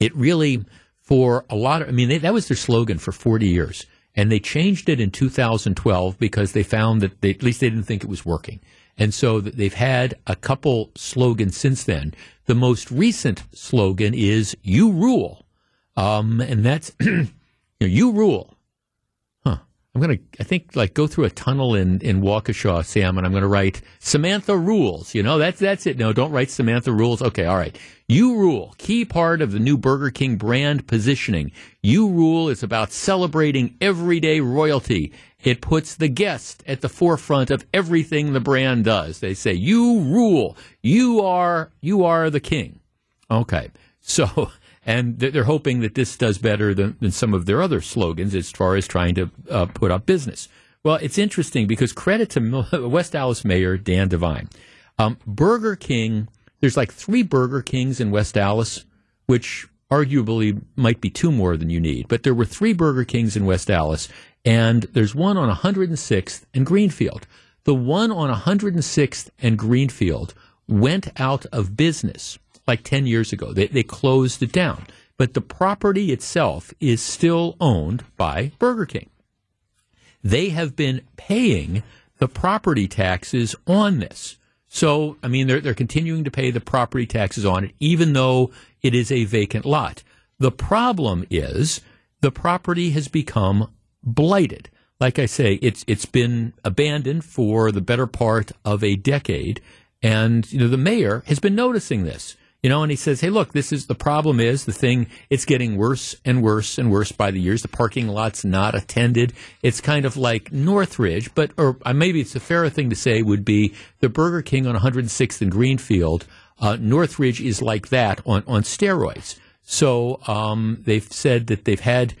it really, for a lot of, I mean, they, that was their slogan for 40 years. And they changed it in 2012 because they found that they, at least they didn't think it was working. And so they've had a couple slogans since then. The most recent slogan is "You rule," um, and that's you, know, you rule. I'm gonna, I think, like go through a tunnel in in Waukesha, Sam, and I'm gonna write Samantha rules. You know, that's that's it. No, don't write Samantha rules. Okay, all right. You rule, key part of the new Burger King brand positioning. You rule is about celebrating everyday royalty it puts the guest at the forefront of everything the brand does. They say, "You rule. You are you are the king." Okay, so and they're hoping that this does better than, than some of their other slogans as far as trying to uh, put up business. Well, it's interesting because credit to West Allis Mayor Dan Devine. Um, Burger King, there's like three Burger Kings in West Allis, which arguably might be two more than you need. But there were three Burger Kings in West Allis, and there's one on 106th and Greenfield. The one on 106th and Greenfield went out of business like 10 years ago. They, they closed it down. But the property itself is still owned by Burger King. They have been paying the property taxes on this. So, I mean, they're, they're continuing to pay the property taxes on it, even though it is a vacant lot. The problem is the property has become blighted. like I say, it's it's been abandoned for the better part of a decade, and you know the mayor has been noticing this. You know, and he says, "Hey, look, this is the problem. Is the thing? It's getting worse and worse and worse by the years. The parking lot's not attended. It's kind of like Northridge, but or uh, maybe it's a fairer thing to say would be the Burger King on 106th and Greenfield. Uh, Northridge is like that on on steroids. So um, they've said that they've had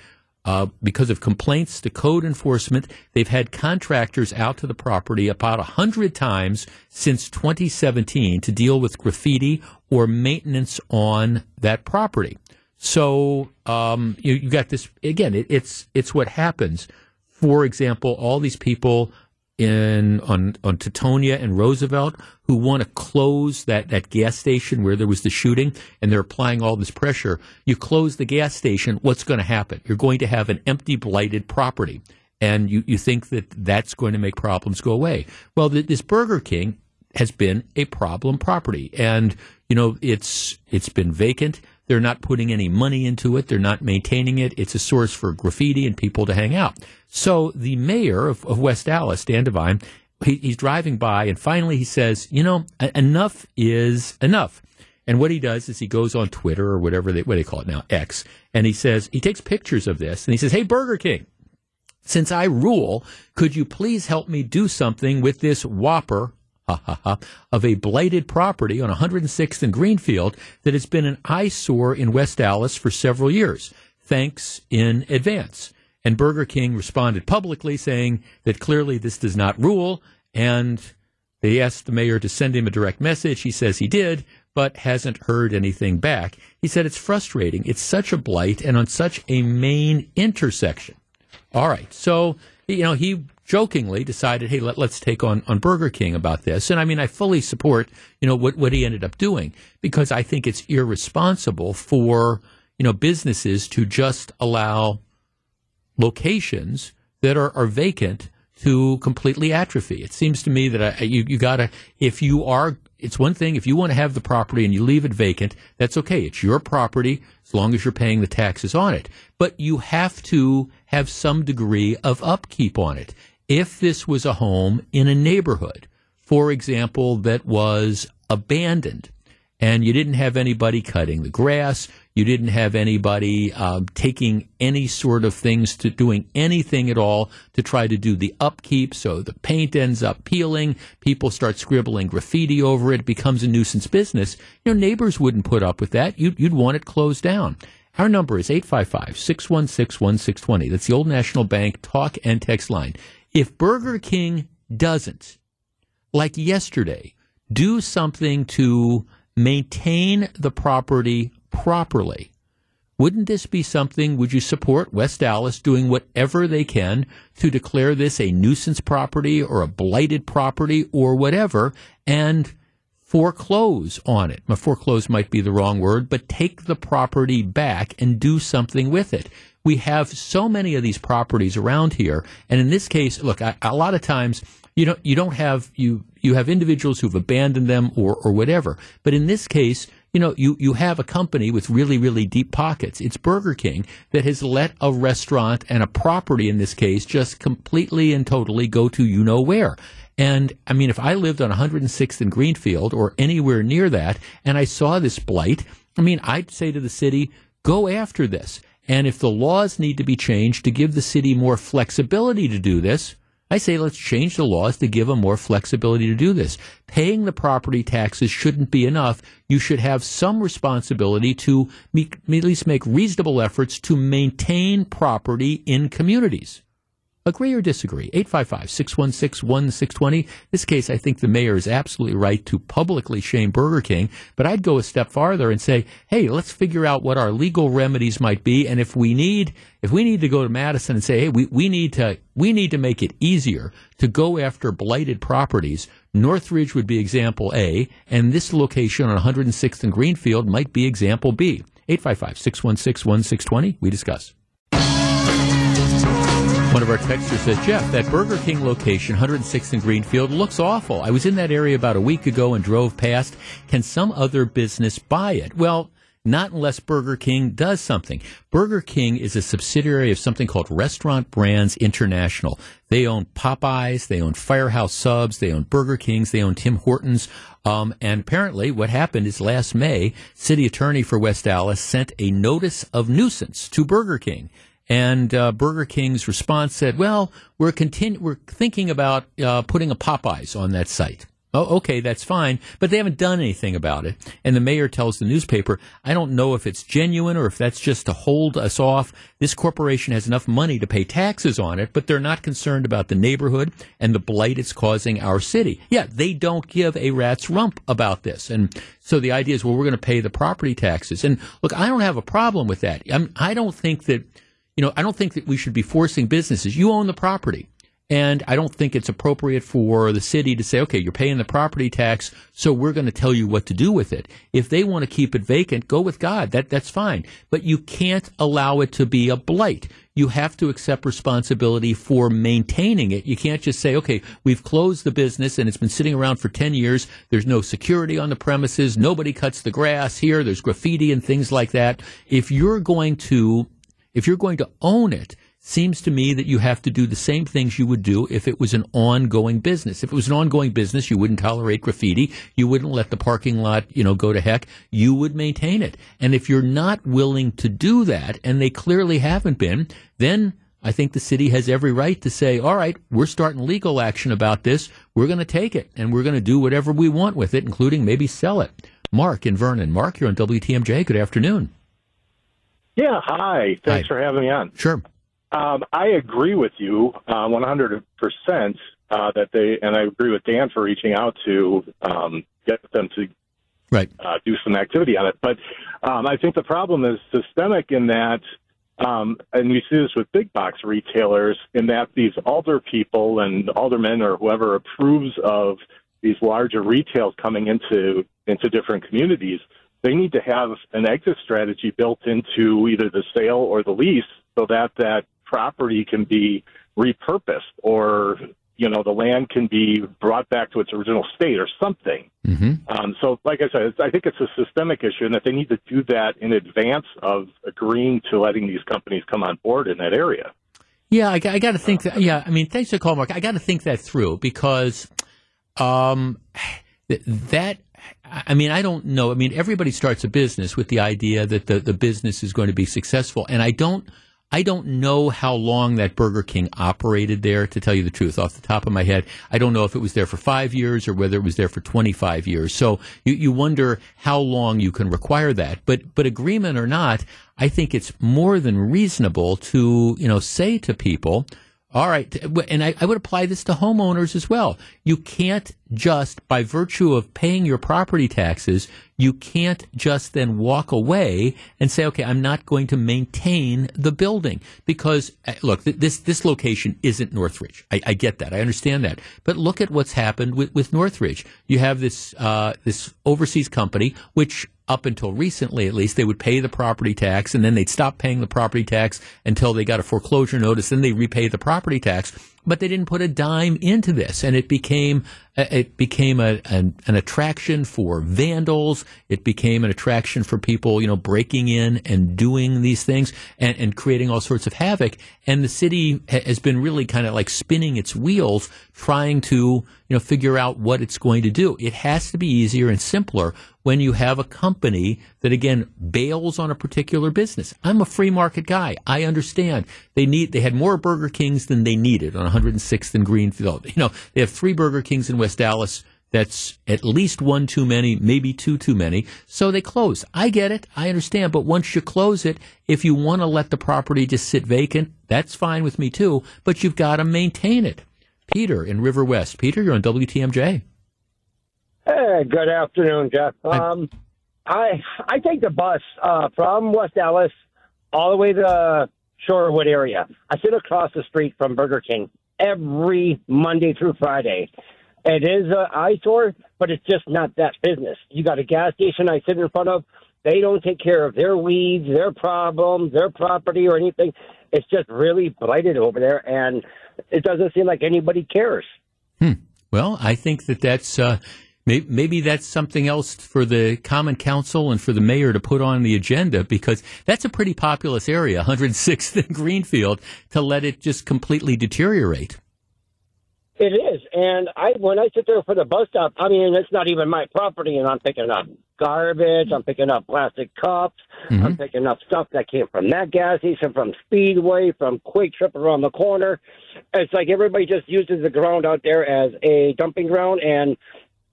uh, because of complaints to code enforcement, they've had contractors out to the property about 100 times since 2017 to deal with graffiti or maintenance on that property. So um, you, you got this again. It, it's it's what happens. For example, all these people in on on Teutonia and Roosevelt who want to close that, that gas station where there was the shooting and they're applying all this pressure. You close the gas station, what's going to happen? You're going to have an empty, blighted property. And you, you think that that's going to make problems go away. Well, this Burger King has been a problem property. And, you know, it's it's been vacant. They're not putting any money into it. They're not maintaining it. It's a source for graffiti and people to hang out. So the mayor of, of West Allis, Dan Devine, he, he's driving by, and finally he says, "You know, enough is enough." And what he does is he goes on Twitter or whatever they what they call it now, X, and he says he takes pictures of this and he says, "Hey, Burger King." Since I rule, could you please help me do something with this whopper ha, ha, ha, of a blighted property on 106th and Greenfield that has been an eyesore in West Allis for several years. Thanks in advance. And Burger King responded publicly saying that clearly this does not rule. And they asked the mayor to send him a direct message. He says he did, but hasn't heard anything back. He said it's frustrating. It's such a blight and on such a main intersection. All right. So, you know, he jokingly decided, hey, let, us take on, on Burger King about this. And I mean, I fully support, you know, what, what he ended up doing because I think it's irresponsible for, you know, businesses to just allow locations that are, are vacant to completely atrophy. It seems to me that I, you, you gotta, if you are, it's one thing, if you want to have the property and you leave it vacant, that's okay. It's your property as long as you're paying the taxes on it. But you have to have some degree of upkeep on it. If this was a home in a neighborhood, for example, that was abandoned, and you didn't have anybody cutting the grass, you didn't have anybody um, taking any sort of things to doing anything at all to try to do the upkeep. So the paint ends up peeling. People start scribbling graffiti over it. Becomes a nuisance business. Your neighbors wouldn't put up with that. You'd, you'd want it closed down. Our number is 855 616 1620. That's the Old National Bank talk and text line. If Burger King doesn't, like yesterday, do something to maintain the property properly. Wouldn't this be something, would you support West Allis doing whatever they can to declare this a nuisance property or a blighted property or whatever and foreclose on it? Foreclose might be the wrong word, but take the property back and do something with it. We have so many of these properties around here. And in this case, look, I, a lot of times you don't, you don't have, you, you have individuals who've abandoned them or, or whatever. But in this case, you know, you, you have a company with really, really deep pockets. It's Burger King that has let a restaurant and a property in this case just completely and totally go to you know where. And I mean, if I lived on 106th and Greenfield or anywhere near that and I saw this blight, I mean, I'd say to the city, go after this. And if the laws need to be changed to give the city more flexibility to do this, I say let's change the laws to give them more flexibility to do this. Paying the property taxes shouldn't be enough. You should have some responsibility to make, at least make reasonable efforts to maintain property in communities. Agree or disagree? 855 616 1620. This case, I think the mayor is absolutely right to publicly shame Burger King, but I'd go a step farther and say, hey, let's figure out what our legal remedies might be. And if we need, if we need to go to Madison and say, hey, we, we need to, we need to make it easier to go after blighted properties, Northridge would be example A, and this location on 106th and Greenfield might be example B. 855 616 1620. We discuss. One of our texters says, Jeff, that Burger King location, 106th and Greenfield, looks awful. I was in that area about a week ago and drove past. Can some other business buy it? Well, Not unless Burger King does something. Burger King is a subsidiary of something called Restaurant Brands International. They own Popeyes, they own Firehouse Subs, they own Burger Kings, they own Tim Hortons. Um, and apparently, what happened is last May, city attorney for West Allis sent a notice of nuisance to Burger King. And uh, Burger King's response said, "Well, we're continu- we're thinking about uh, putting a Popeyes on that site." Oh, okay, that's fine, but they haven't done anything about it. And the mayor tells the newspaper, I don't know if it's genuine or if that's just to hold us off. This corporation has enough money to pay taxes on it, but they're not concerned about the neighborhood and the blight it's causing our city. Yeah, they don't give a rat's rump about this. And so the idea is, well, we're going to pay the property taxes. And look, I don't have a problem with that. I'm, I don't think that, you know, I don't think that we should be forcing businesses. You own the property. And I don't think it's appropriate for the city to say, okay, you're paying the property tax, so we're going to tell you what to do with it. If they want to keep it vacant, go with God. That, that's fine. But you can't allow it to be a blight. You have to accept responsibility for maintaining it. You can't just say, okay, we've closed the business and it's been sitting around for 10 years. There's no security on the premises. Nobody cuts the grass here. There's graffiti and things like that. If you're going to, if you're going to own it, seems to me that you have to do the same things you would do if it was an ongoing business. If it was an ongoing business, you wouldn't tolerate graffiti. You wouldn't let the parking lot, you know, go to heck. You would maintain it. And if you're not willing to do that, and they clearly haven't been, then I think the city has every right to say, all right, we're starting legal action about this. We're going to take it and we're going to do whatever we want with it, including maybe sell it. Mark in Vernon. Mark, you're on WTMJ. Good afternoon. Yeah, hi. Thanks Hi. for having me on. Sure. Um, I agree with you uh, 100% uh, that they, and I agree with Dan for reaching out to um, get them to Right. uh, do some activity on it. But um, I think the problem is systemic in that, um, and we see this with big box retailers, in that these alder people and aldermen or whoever approves of these larger retails coming into into different communities, they need to have an exit strategy built into either the sale or the lease so that that property can be repurposed or you know the land can be brought back to its original state or something. Mm-hmm. Um, so, like I said, I think it's a systemic issue, and that they need to do that in advance of agreeing to letting these companies come on board in that area. Yeah, I, got to think that. Yeah, I mean, thanks for calling, Mark. I got to think that through because um, th- that. I mean, I don't know. I mean, everybody starts a business with the idea that the, the business is going to be successful, and I don't. I don't know how long that Burger King operated there, to tell you the truth, off the top of my head. I don't know if it was there for five years or whether it was there for 25 years. So you, you wonder how long you can require that. But, but agreement or not, I think it's more than reasonable to, you know, say to people, all right, and I, I would apply this to homeowners as well. You can't just, by virtue of paying your property taxes, you can't just then walk away and say, okay, I'm not going to maintain the building because uh, look, th- this this location isn't Northridge. I, I get that, I understand that, but look at what's happened with, with Northridge. You have this uh, this overseas company which up until recently at least, they would pay the property tax and then they'd stop paying the property tax until they got a foreclosure notice. Then they repay the property tax. But they didn't put a dime into this, and it became Uh, it became a, an, an attraction for vandals. It became an attraction for people, you know, breaking in and doing these things and, and creating all sorts of havoc. And the city ha- has been really kind of like spinning its wheels, trying to you know figure out what it's going to do. It has to be easier and simpler when you have a company that again bails on a particular business. I'm a free market guy. I understand they need they had more Burger Kings than they needed on 106th and Greenfield. You know they have three Burger Kings in West Allis. That's at least one too many, maybe two too many. So they close. I get it. I understand. But once you close it, if you want to let the property just sit vacant, that's fine with me too. But you've got to maintain it. Peter in Riverwest. Peter, you're on WTMJ. Hey, good afternoon, Jeff. Um, I I take the bus uh, from West Allis all the way to Shorewood area. I sit across the street from Burger King every Monday through Friday. It is an eyesore, but it's just not that business. You got a gas station I sit in front of. They don't take care of their weeds, their problems, their property, or anything. It's just really blighted over there, and it doesn't seem like anybody cares. Well, I think that that's uh, Maybe, maybe that's something else for the Common Council and for the mayor to put on the agenda because that's a pretty populous area, 106th and Greenfield, to let it just completely deteriorate. It is, and I when I sit there for the bus stop, I mean it's not even my property, and I'm picking up garbage, I'm picking up plastic cups, Mm-hmm. I'm picking up stuff that came from that gas station, from Speedway, from QuikTrip around the corner. It's like everybody just uses the ground out there as a dumping ground, and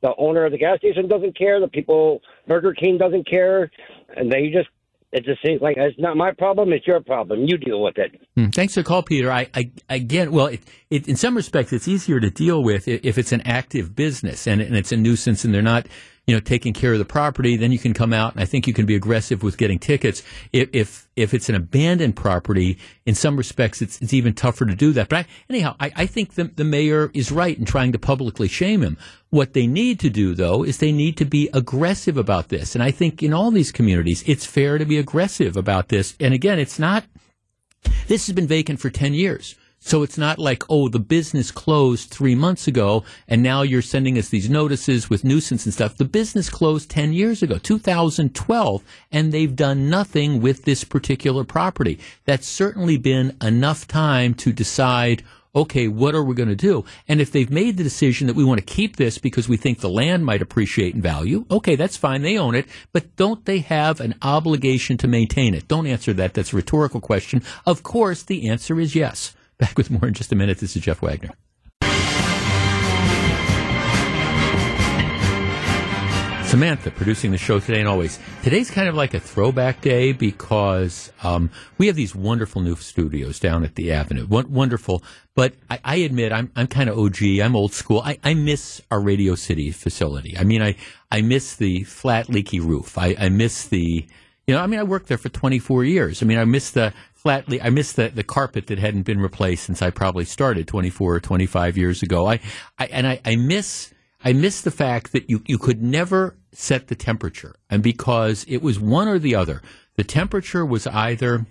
the owner of the gas station doesn't care. The people, Burger King doesn't care, and they just it just seems like it's not my problem. It's your problem. You deal with it. Hmm, Thanks for the call, Peter. I, I again, well, it, it, in some respects, it's easier to deal with if it's an active business and, and it's a nuisance and they're not, you know, taking care of the property. Then you can come out, and I think you can be aggressive with getting tickets. If if, if it's an abandoned property, in some respects, it's it's even tougher to do that. But I, anyhow, I, I think the the mayor is right in trying to publicly shame him. What they need to do, though, is they need to be aggressive about this. And I think in all these communities, it's fair to be aggressive about this. And again, it's not this has been vacant for 10 years. So it's not like, oh, the business closed three months ago and now you're sending us these notices with nuisance and stuff. The business closed 10 years ago, 2012, and they've done nothing with this particular property. That's certainly been enough time to decide, okay, what are we going to do? And if they've made the decision that we want to keep this because we think the land might appreciate in value, okay, that's fine. They own it. But don't they have an obligation to maintain it? Don't answer that. That's a rhetorical question. Of course, the answer is yes. Back with more in just a minute. This is Jeff Wagner. Samantha producing the show today and always. Today's kind of like a throwback day because um, we have these wonderful new studios down at the Avenue. Won- wonderful, but I, I admit I'm I'm kind of OG. I'm old school. I, I miss our Radio City facility. I mean, I I miss the flat leaky roof. I, I miss the you know. I mean, I worked there for 24 years. I mean, I miss the flatly. I miss the, the carpet that hadn't been replaced since I probably started 24 or 25 years ago. I, I and I, I miss I miss the fact that you, you could never set the temperature. And because it was one or the other, the temperature was either,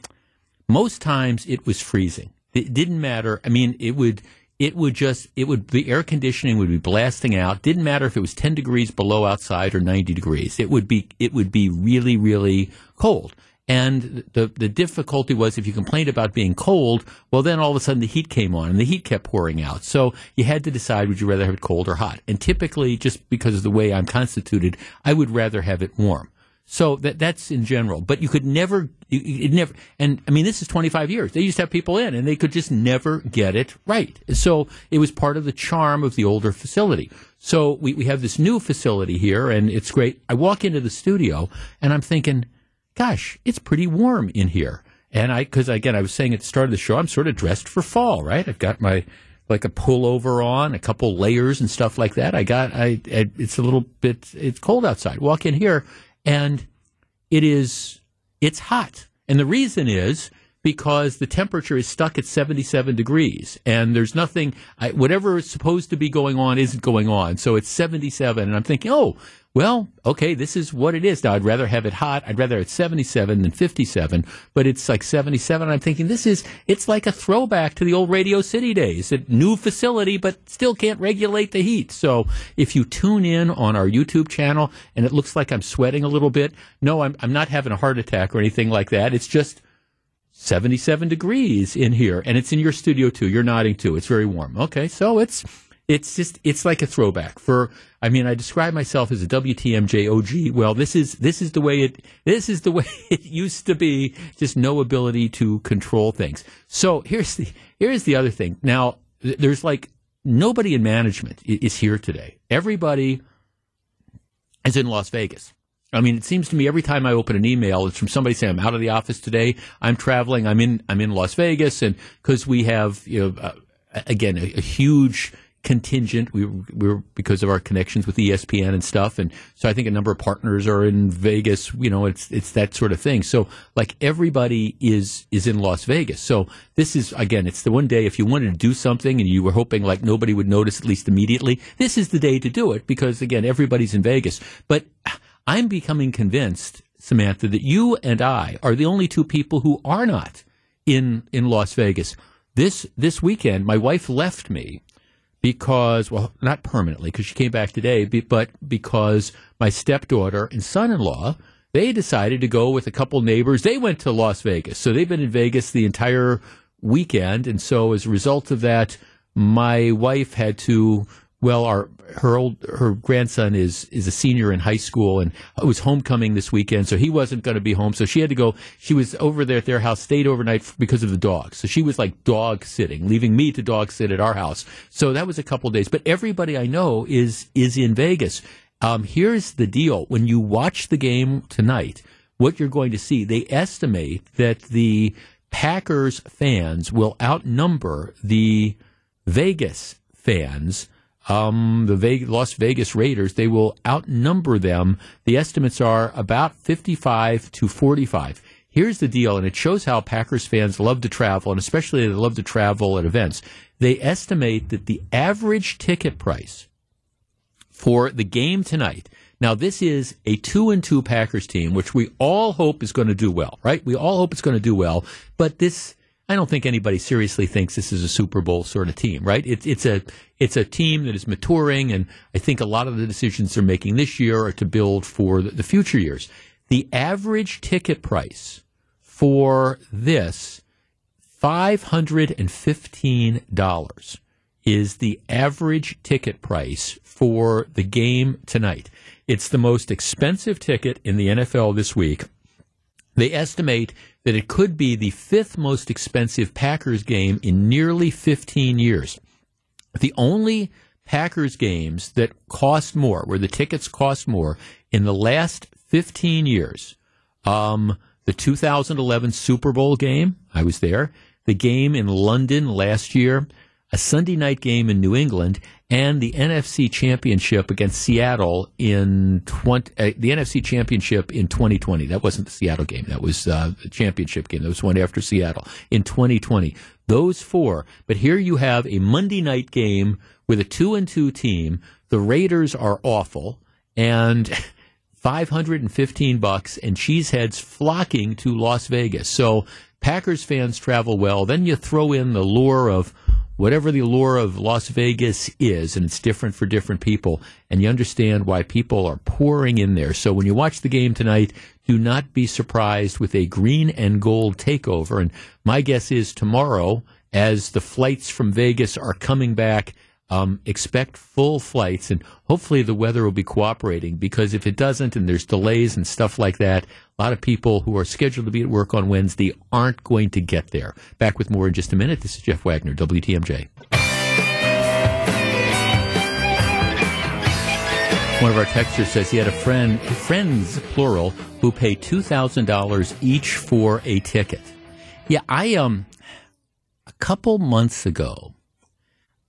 most times it was freezing. It didn't matter. I mean, it would, it would just, it would, the air conditioning would be blasting out. Didn't matter if it was 10 degrees below outside or 90 degrees. It would be, it would be really, really cold. And the the difficulty was if you complained about being cold, well, then all of a sudden the heat came on and the heat kept pouring out. So you had to decide would you rather have it cold or hot. And typically, just because of the way I'm constituted, I would rather have it warm. So that that's in general. But you could never, you, it never. And I mean, this is 25 years. They used to have people in, and they could just never get it right. So it was part of the charm of the older facility. So we we have this new facility here, and it's great. I walk into the studio, and I'm thinking gosh, it's pretty warm in here. And I, because again, I was saying at the start of the show, I'm sort of dressed for fall, right? I've got my like a pullover on, a couple layers and stuff like that. I got, I, I it's a little bit, it's cold outside. Walk in here, and it is, it's hot, and the reason is because the temperature is stuck at 77 degrees and there's nothing, I, whatever is supposed to be going on isn't going on. So it's 77 and I'm thinking, oh, well, okay, this is what it is. Now, I'd rather have it hot. I'd rather it's 77 than 57, but it's like 77. I'm thinking this is, it's like a throwback to the old Radio City days. A new facility, but still can't regulate the heat. So if you tune in on our YouTube channel and it looks like I'm sweating a little bit, no, I'm, I'm not having a heart attack or anything like that. It's just, 77 degrees in here and it's in your studio too. You're nodding too. It's very warm. Okay so it's it's just it's like a throwback for i mean i describe myself as a wtmj og well this is this is the way it this is the way it used to be. Just no ability to control things. So here's the here's the other thing. Now there's like nobody in management is here today. Everybody is in las vegas I mean, it seems to me every time I open an email, it's from somebody saying, "I'm out of the office today. I'm traveling. I'm in. I'm in Las Vegas." And because we have, you know, uh, again, a, a huge contingent. We we're because of our connections with ESPN and stuff, and so I think a number of partners are in Vegas. You know, it's it's that sort of thing. So like everybody is is in Las Vegas. So this is again, it's the one day if you wanted to do something and you were hoping like nobody would notice at least immediately, this is the day to do it because again, everybody's in Vegas. But I'm becoming convinced, Samantha, that you and I are the only two people who are not in in Las Vegas. This this weekend, my wife left me because, well, not permanently, because she came back today, but because my stepdaughter and son in law, they decided to go with a couple neighbors. They went to Las Vegas. So they've been in Vegas the entire weekend. And so as a result of that, my wife had to well, our her old her grandson is is a senior in high school, and it was homecoming this weekend, so he wasn't going to be home. So she had to go. She was over there at their house, stayed overnight because of the dogs. So she was like dog sitting, leaving me to dog sit at our house. So that was a couple days. But everybody I know is is in Vegas. Um, here's the deal: when you watch the game tonight, what you're going to see, they estimate that the Packers fans will outnumber the Vegas fans um, the Vegas, Las Vegas Raiders, they will outnumber them. The estimates are about 55 to 45. Here's the deal, and it shows how Packers fans love to travel, and especially they love to travel at events. They estimate that the average ticket price for the game tonight. Now, this is a two and two Packers team, which we all hope is going to do well, right? We all hope it's going to do well, but this I don't think anybody seriously thinks this is a Super Bowl sort of team, right? It's it's a it's a team that is maturing, and I think a lot of the decisions they're making this year are to build for the, the future years. The average ticket price for this five hundred and fifteen dollars is the average ticket price for the game tonight. It's the most expensive ticket in the NFL this week. They estimate that it could be the fifth most expensive Packers game in nearly 15 years. The only Packers games that cost more, where the tickets cost more, in the last 15 years, um, the 2011 Super Bowl game, I was there, the game in London last year, a Sunday night game in New England, and the NFC Championship against Seattle in 20, uh, the NFC Championship in 2020. That wasn't the Seattle game. That was uh, the championship game. That was one after Seattle in 2020. Those four. But here you have a Monday night game with a two and two team. The Raiders are awful and 515 bucks and cheeseheads flocking to Las Vegas. So Packers fans travel well. Then you throw in the lure of whatever the allure of Las Vegas is, and it's different for different people, and you understand why people are pouring in there. So when you watch the game tonight, do not be surprised with a green and gold takeover. And my guess is tomorrow, as the flights from Vegas are coming back, um, expect full flights, and hopefully the weather will be cooperating. Because if it doesn't, and there's delays and stuff like that, a lot of people who are scheduled to be at work on Wednesday aren't going to get there. Back with more in just a minute. This is Jeff Wagner, WTMJ. One of our texters says he had a friend, friends plural, who pay two thousand dollars each for a ticket. Yeah, I um, a couple months ago,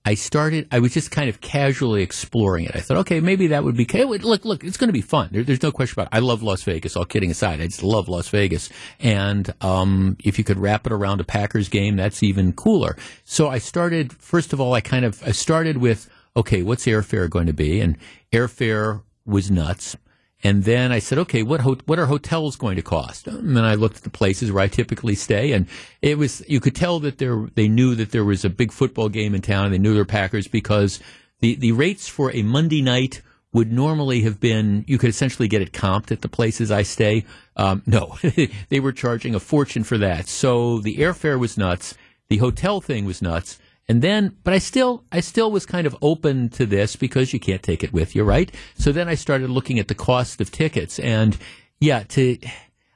I started, I was just kind of casually exploring it. I thought, okay, maybe that would be, look, look, it's going to be fun. There, there's no question about it. I love Las Vegas, all kidding aside. I just love Las Vegas. And, um, if you could wrap it around a Packers game, that's even cooler. So I started, first of all, I kind of, I started with, okay, what's airfare going to be? And airfare was nuts. And then I said, okay, what ho- what are hotels going to cost? And I looked at the places where I typically stay, and it was you could tell that there they knew that there was a big football game in town. And they knew their Packers because the the rates for a Monday night would normally have been you could essentially get it comped at the places I stay. Um, no, they were charging a fortune for that. So the airfare was nuts. The hotel thing was nuts. And then, but I still, I still was kind of open to this because you can't take it with you, right? So then I started looking at the cost of tickets and yeah, to,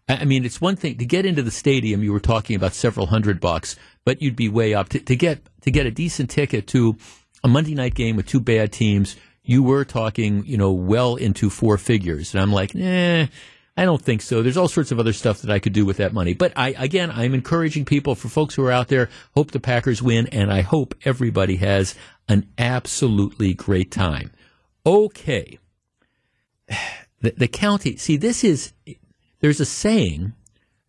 I mean, it's one thing to get into the stadium. You were talking about several hundred bucks, but you'd be way up to, to get, to get a decent ticket to a Monday night game with two bad teams. You were talking, you know, well into four figures. And I'm like, eh, I don't think so. There's all sorts of other stuff that I could do with that money. But I, again, I'm encouraging people for folks who are out there, hope the Packers win, and I hope everybody has an absolutely great time. Okay. The, the county, see, this is, there's a saying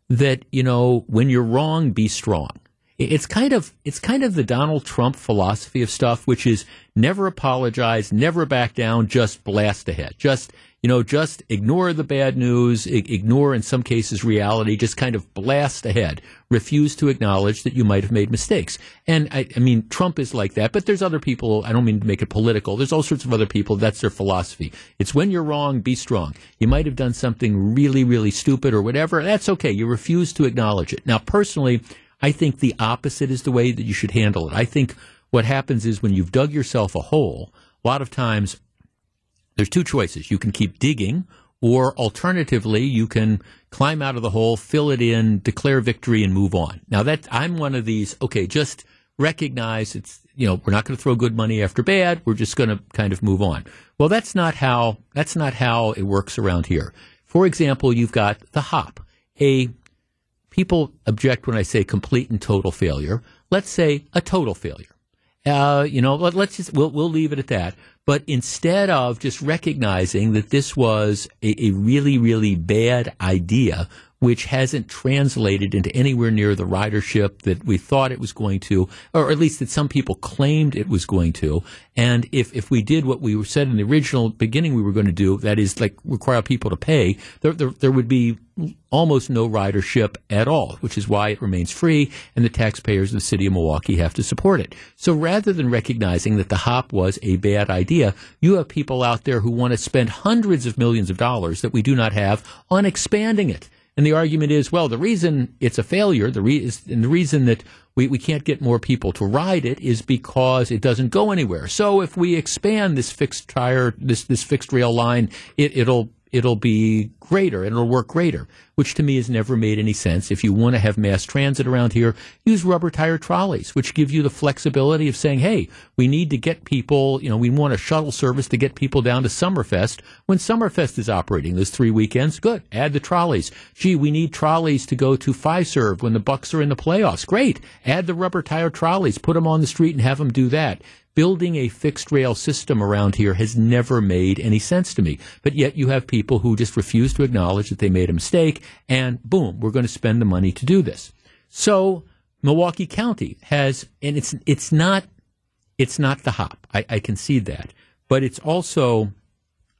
that, you know, when you're wrong, be strong. It's kind of it's kind of the Donald Trump philosophy of stuff, which is never apologize, never back down, just blast ahead, just you know, just ignore the bad news, ignore in some cases reality, just kind of blast ahead, refuse to acknowledge that you might have made mistakes. And I, I, mean, Trump is like that, but there's other people, I don't mean to make it political, there's all sorts of other people, that's their philosophy. It's when you're wrong, be strong. You might have done something really, really stupid or whatever, that's okay. You refuse to acknowledge it. Now, personally, I think the opposite is the way that you should handle it. I think what happens is when you've dug yourself a hole, a lot of times there's two choices. You can keep digging, or alternatively, you can climb out of the hole, fill it in, declare victory, and move on. Now that I'm one of these, okay, just recognize it's, you know, we're not going to throw good money after bad. We're just going to kind of move on. Well, that's not how, that's not how it works around here. For example, you've got the hop. A, people object when I say complete and total failure. Let's say a total failure. Uh, you know, let, us just, we'll, we'll leave it at that. But instead of just recognizing that this was a, a really, really bad idea, which hasn't translated into anywhere near the ridership that we thought it was going to, or at least that some people claimed it was going to. And if, if we did what we said in the original beginning we were going to do, that is like require people to pay, there, there, there would be almost no ridership at all, which is why it remains free and the taxpayers of the city of Milwaukee have to support it. So rather than recognizing that the hop was a bad idea, you have people out there who want to spend hundreds of millions of dollars that we do not have on expanding it. And the argument is, well, the reason it's a failure, the re- and the reason that we, we can't get more people to ride it is because it doesn't go anywhere. So if we expand this fixed tire, this, this fixed rail line, it, it'll it'll be greater and it'll work greater, which to me has never made any sense. If you want to have mass transit around here, use rubber tire trolleys, which give you the flexibility of saying, hey, we need to get people, you know, we want a shuttle service to get people down to Summerfest when Summerfest is operating those three weekends. Good. Add the trolleys. Gee, we need trolleys to go to Fiserv when the Bucks are in the playoffs. Great. Add the rubber tire trolleys, put them on the street and have them do that building a fixed rail system around here has never made any sense to me. But yet you have people who just refuse to acknowledge that they made a mistake and boom, we're going to spend the money to do this. So Milwaukee County has, and it's, it's not, it's not the hop. I, I concede that, but it's also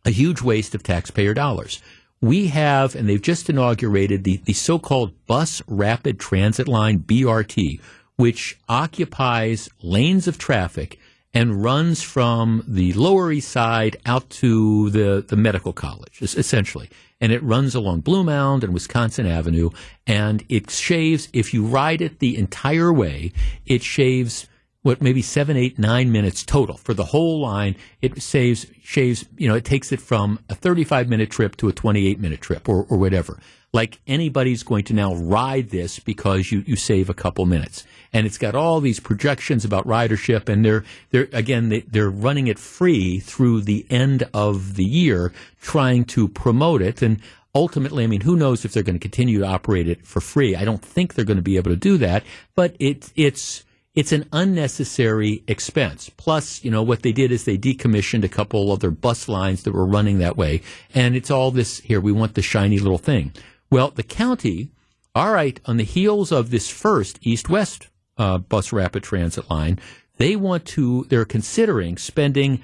a huge waste of taxpayer dollars. We have, and they've just inaugurated the, the so-called Bus Rapid Transit Line, BRT, which occupies lanes of traffic and runs from the Lower East Side out to the, the medical college, essentially. And it runs along Bluemound and Wisconsin Avenue. And it shaves, if you ride it the entire way, it shaves what maybe seven, eight, nine minutes total for the whole line. It saves, shaves, you know, it takes it from a 35 minute trip to a 28 minute trip or, or whatever. Like anybody's going to now ride this because you, you save a couple minutes and it's got all these projections about ridership, and they're they're again they, they're running it free through the end of the year, trying to promote it, and ultimately, I mean, who knows if they're going to continue to operate it for free? I don't think they're going to be able to do that, but it it's it's an unnecessary expense. Plus, you know, what they did is they decommissioned a couple other bus lines that were running that way. And it's all this here, we want the shiny little thing. Well, the county, all right, on the heels of this first east west uh, bus rapid transit line. They want to, they're considering spending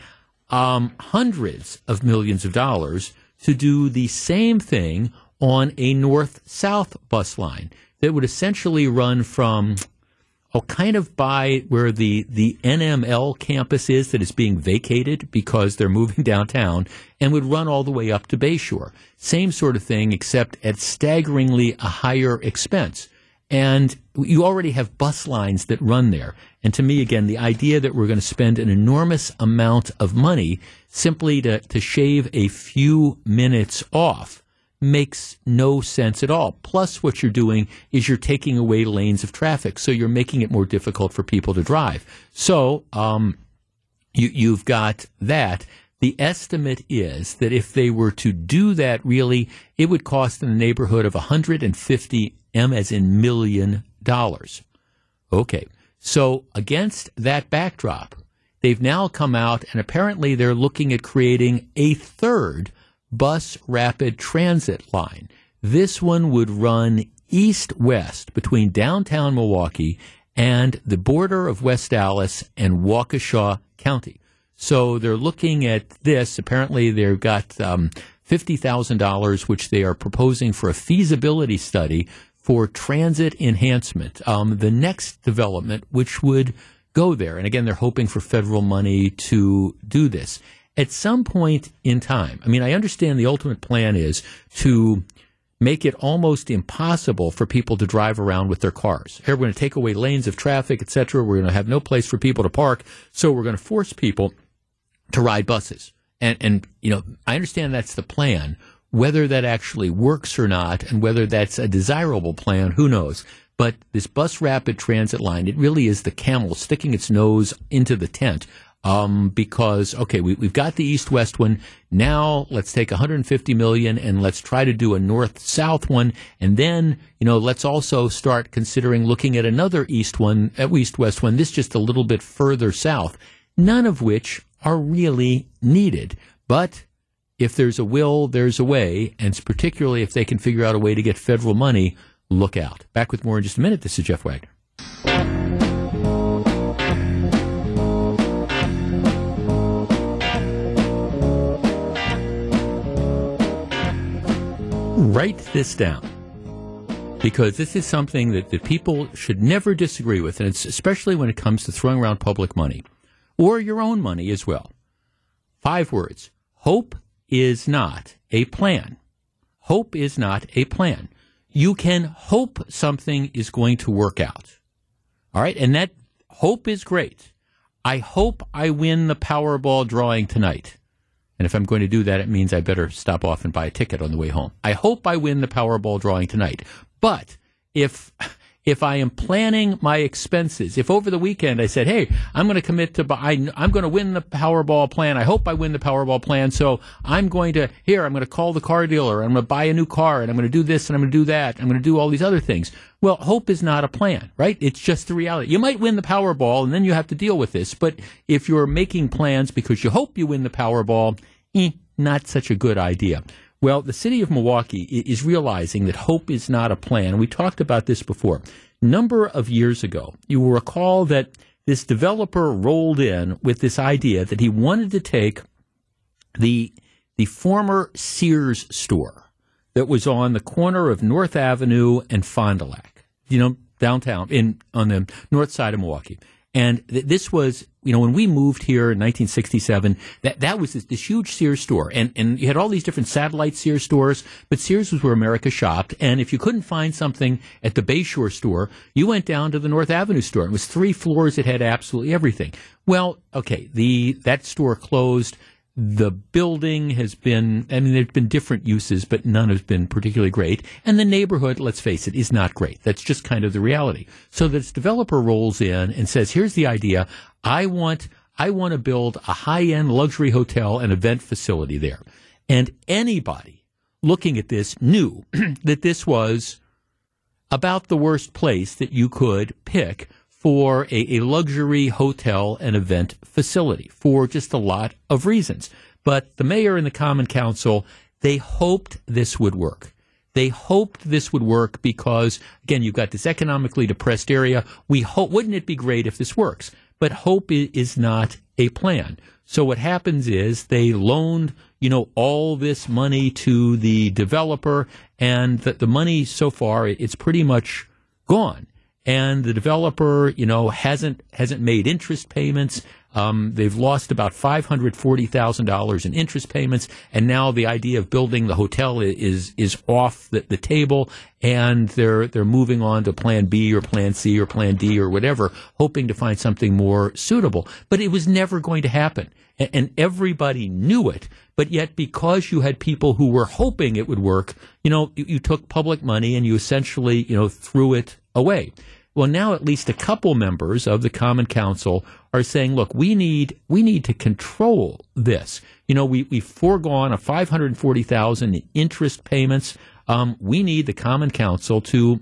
um, hundreds of millions of dollars to do the same thing on a north south bus line that would essentially run from oh, kind of by where the, the NML campus is that is being vacated because they're moving downtown and would run all the way up to Bayshore. Same sort of thing, except at staggeringly a higher expense. And you already have bus lines that run there. And to me, again, the idea that we're going to spend an enormous amount of money simply to, to shave a few minutes off makes no sense at all. Plus, what you're doing is you're taking away lanes of traffic, so you're making it more difficult for people to drive. So, um, you, you've got that. The estimate is that if they were to do that, really, it would cost in the neighborhood of 150 M as in million dollars. Okay. So against that backdrop, they've now come out and apparently they're looking at creating a third bus rapid transit line. This one would run east west between downtown Milwaukee and the border of West Allis and Waukesha County. So they're looking at this. Apparently, they've got um, $50,000, which they are proposing for a feasibility study for transit enhancement. Um, the next development, which would go there. And again, they're hoping for federal money to do this. At some point in time, I mean, I understand the ultimate plan is to make it almost impossible for people to drive around with their cars. Here, we're going to take away lanes of traffic, etc. We're going to have no place for people to park. So we're going to force people to ride buses. And, and, you know, I understand that's the plan. Whether that actually works or not, and whether that's a desirable plan, who knows? But this bus rapid transit line, it really is the camel sticking its nose into the tent. Um, because okay, we, we've got the east-west one. Now let's take 150 million and let's try to do a north-south one, and then you know let's also start considering looking at another east one, at uh, east-west one. This just a little bit further south. None of which are really needed, but if there's a will, there's a way, and particularly if they can figure out a way to get federal money, look out. Back with more in just a minute. This is Jeff Wagner. Write this down because this is something that, that people should never disagree with, and it's especially when it comes to throwing around public money or your own money as well. Five words. Hope is not a plan. Hope is not a plan you can hope something is going to work out. All right. And that hope is great. I hope I win the Powerball drawing tonight. And if I'm going to do that, it means I better stop off and buy a ticket on the way home. I hope I win the Powerball drawing tonight. But if if I am planning my expenses, if over the weekend I said, "Hey, I'm going to commit to buy, I'm going to win the Powerball plan. I hope I win the Powerball plan. So I'm going to here, I'm going to call the car dealer. I'm going to buy a new car, and I'm going to do this, and I'm going to do that. I'm going to do all these other things." Well, hope is not a plan, right? It's just the reality. You might win the Powerball, and then you have to deal with this. But if you're making plans because you hope you win the Powerball, eh, not such a good idea. Well, the city of Milwaukee is realizing that hope is not a plan. We talked about this before. Number of years ago, you will recall that this developer rolled in with this idea that he wanted to take the the former Sears store that was on the corner of North Avenue and Fond du Lac, you know, downtown in on the north side of Milwaukee. And th- this was, you know, when we moved here in 1967, that, that was this, this, huge Sears store. And, and you had all these different satellite Sears stores, but Sears was where America shopped. And if you couldn't find something at the Bayshore store, you went down to the North Avenue store. It was three floors. It had absolutely everything. Well, okay, the, that store closed the building has been, I mean, there's been different uses, but none has been particularly great. And the neighborhood, let's face it, is not great. That's just kind of the reality. So this developer rolls in and says, here's the idea. I want, I want to build a high end luxury hotel and event facility there. And anybody looking at this knew that this was about the worst place that you could pick for a, a luxury hotel and event facility for just a lot of reasons. But the mayor and the common council, they hoped this would work. They hoped this would work because, again, you've got this economically depressed area. We hope, wouldn't it be great if this works? But hope is not a plan. So what happens is they loaned, you know, all this money to the developer and the, the money so far, it's pretty much gone and the developer, you know, hasn't hasn't made interest payments. Um, they've lost about five hundred forty thousand dollars in interest payments, and now the idea of building the hotel is is off the, the table, and they're they're moving on to Plan B or Plan C or Plan D or whatever, hoping to find something more suitable. But it was never going to happen, and, and everybody knew it. But yet, because you had people who were hoping it would work, you know, you, you took public money and you essentially, you know, threw it away. Well, now at least a couple members of the Common Council are saying, look, we need we need to control this. You know, we we've foregone a five hundred forty thousand interest payments. Um, we need the Common Council to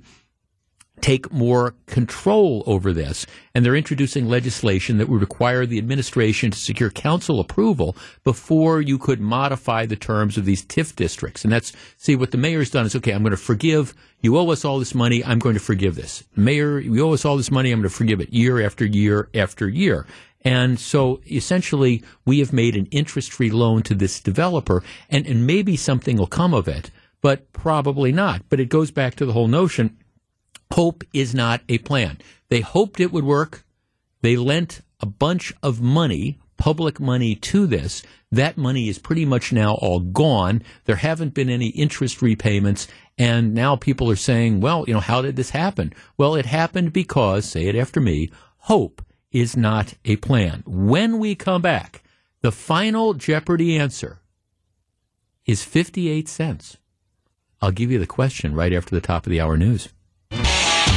take more control over this. And they're introducing legislation that would require the administration to secure council approval before you could modify the terms of these TIF districts. And that's, see, what the mayor's done is, okay, I'm going to forgive, you owe us all this money, I'm going to forgive this. Mayor, you owe us all this money, I'm going to forgive it year after year after year. And so essentially, we have made an interest free loan to this developer, and, and maybe something will come of it, but probably not. But it goes back to the whole notion hope is not a plan. They hoped it would work. They lent a bunch of money, public money, to this. That money is pretty much now all gone. There haven't been any interest repayments. And now people are saying, well, you know, how did this happen? Well, it happened because, say it after me, hope is not a plan. When we come back, the final Jeopardy answer is 58 cents. I'll give you the question right after the top of the hour news.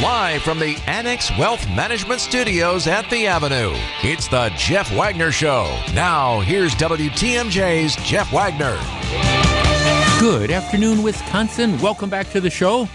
Live from the Annex Wealth Management Studios at the Avenue, it's the Jeff Wagner Show. Now, here's WTMJ's Jeff Wagner. Good afternoon, Wisconsin. Welcome back to the show.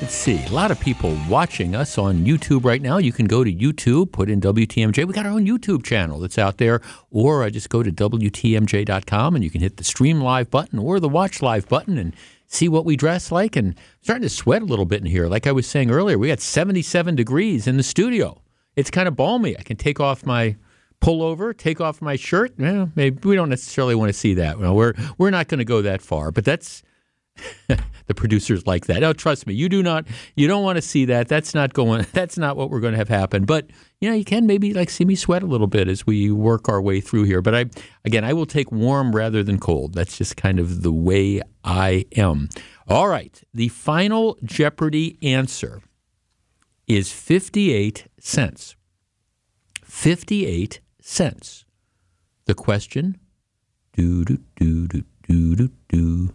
Let's see, a lot of people watching us on YouTube right now. You can go to YouTube, put in WTMJ. We got our own YouTube channel that's out there, or I just go to WTMJ.com and you can hit the stream live button or the watch live button and see what we dress like and starting to sweat a little bit in here. Like I was saying earlier, we got 77 degrees in the studio. It's kind of balmy. I can take off my pullover, take off my shirt. Maybe we don't necessarily want to see that. Well, we're we're not going to go that far, but that's the producers like that. Oh, trust me, you do not. You don't want to see that. That's not going. That's not what we're going to have happen. But you know, you can maybe like see me sweat a little bit as we work our way through here. But I, again, I will take warm rather than cold. That's just kind of the way I am. All right, the final Jeopardy answer is fifty-eight cents. Fifty-eight cents. The question: Do do do do do do do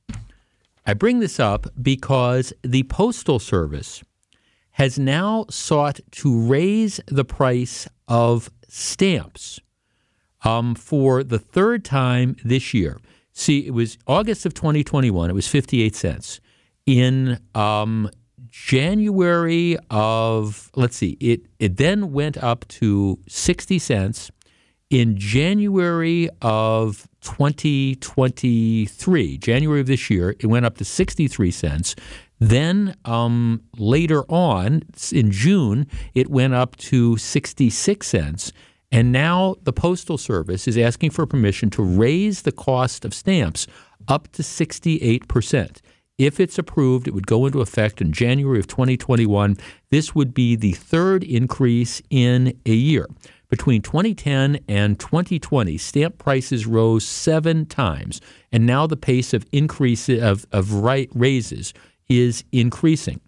I bring this up because the Postal Service has now sought to raise the price of stamps um, for the third time this year. See, it was August of 2021, it was 58 cents. In um, January of, let's see, it, it then went up to 60 cents. In January of 2023, January of this year, it went up to 63 cents. Then um, later on, in June, it went up to 66 cents. And now the Postal Service is asking for permission to raise the cost of stamps up to 68%. If it's approved, it would go into effect in January of 2021. This would be the third increase in a year. Between 2010 and 2020, stamp prices rose seven times, and now the pace of increase of, of right raises is increasing.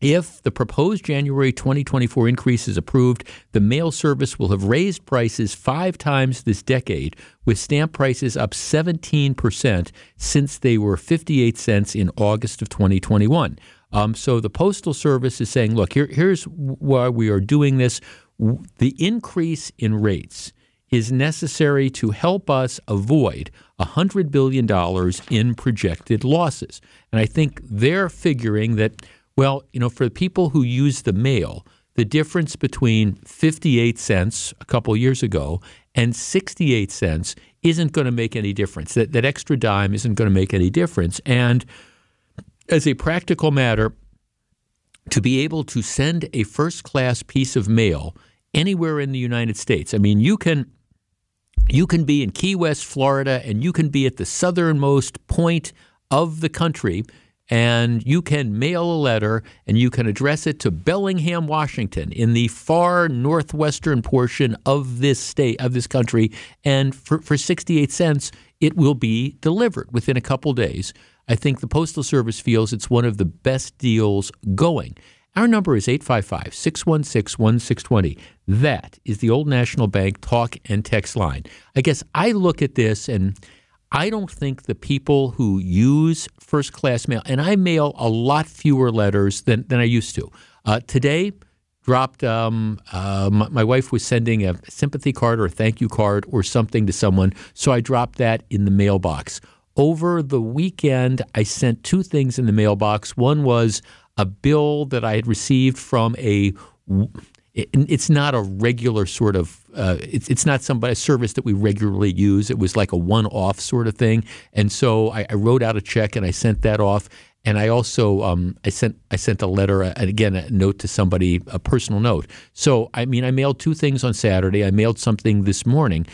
If the proposed January 2024 increase is approved, the mail service will have raised prices five times this decade, with stamp prices up 17% since they were 58 cents in August of 2021. Um, so the Postal Service is saying, look, here, here's why we are doing this. The increase in rates is necessary to help us avoid $100 billion in projected losses. And I think they're figuring that, well, you know, for the people who use the mail, the difference between 58 cents a couple years ago and 68 cents isn't going to make any difference. That, that extra dime isn't going to make any difference. And as a practical matter, to be able to send a first class piece of mail anywhere in the United States, I mean, you can you can be in Key West, Florida, and you can be at the southernmost point of the country, and you can mail a letter and you can address it to Bellingham, Washington, in the far northwestern portion of this state, of this country. And for, for 68 cents, it will be delivered within a couple days. I think the Postal Service feels it's one of the best deals going. Our number is 855 616 1620. That is the Old National Bank talk and text line. I guess I look at this and I don't think the people who use first class mail, and I mail a lot fewer letters than, than I used to. Uh, today, dropped, um, uh, my, my wife was sending a sympathy card or a thank you card or something to someone, so I dropped that in the mailbox. Over the weekend, I sent two things in the mailbox. One was a bill that I had received from a it's not a regular sort of uh, it's it's not somebody a service that we regularly use. It was like a one off sort of thing, and so I, I, wrote out a check and I sent that off. And I also um, I sent I sent a letter uh, and again a note to somebody a personal note. So I mean I mailed two things on Saturday. I mailed something this morning.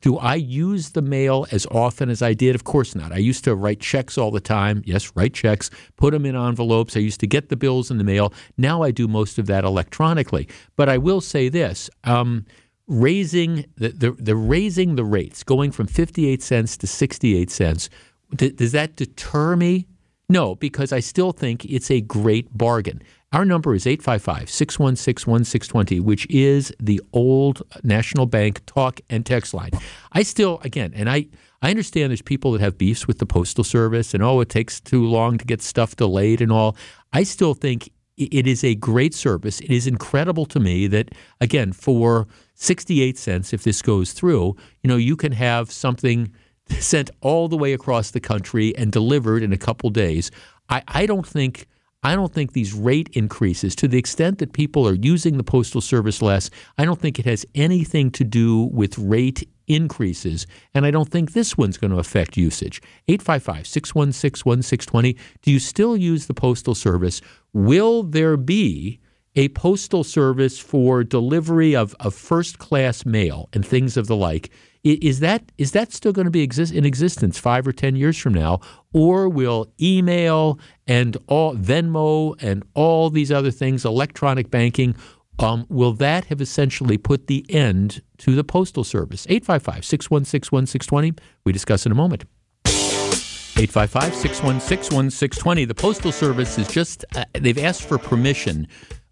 Do I use the mail as often as I did? Of course not. I used to write checks all the time. Yes, write checks, put them in envelopes. I used to get the bills in the mail. Now I do most of that electronically. But I will say this. Um, raising the, the, the, raising the rates, going from 58 cents to 68 cents, does that deter me? No, because I still think it's a great bargain. Our number is 855 616 1620, which is the old National Bank talk and text line. I still, again, and I, I understand there's people that have beefs with the Postal Service and, oh, it takes too long to get stuff delayed and all. I still think it is a great service. It is incredible to me that, again, for 68 cents, if this goes through, you know, you can have something sent all the way across the country and delivered in a couple days. I, I don't think I don't think these rate increases, to the extent that people are using the Postal Service less, I don't think it has anything to do with rate increases. And I don't think this one's going to affect usage. 855 616 1620. Do you still use the Postal Service? Will there be a postal service for delivery of, of first class mail and things of the like? Is that is that still going to be exist in existence five or ten years from now, or will email and all Venmo and all these other things, electronic banking, um, will that have essentially put the end to the postal service? 855 616 1620. We discuss in a moment. 855 616 1620. The Postal Service is just, uh, they've asked for permission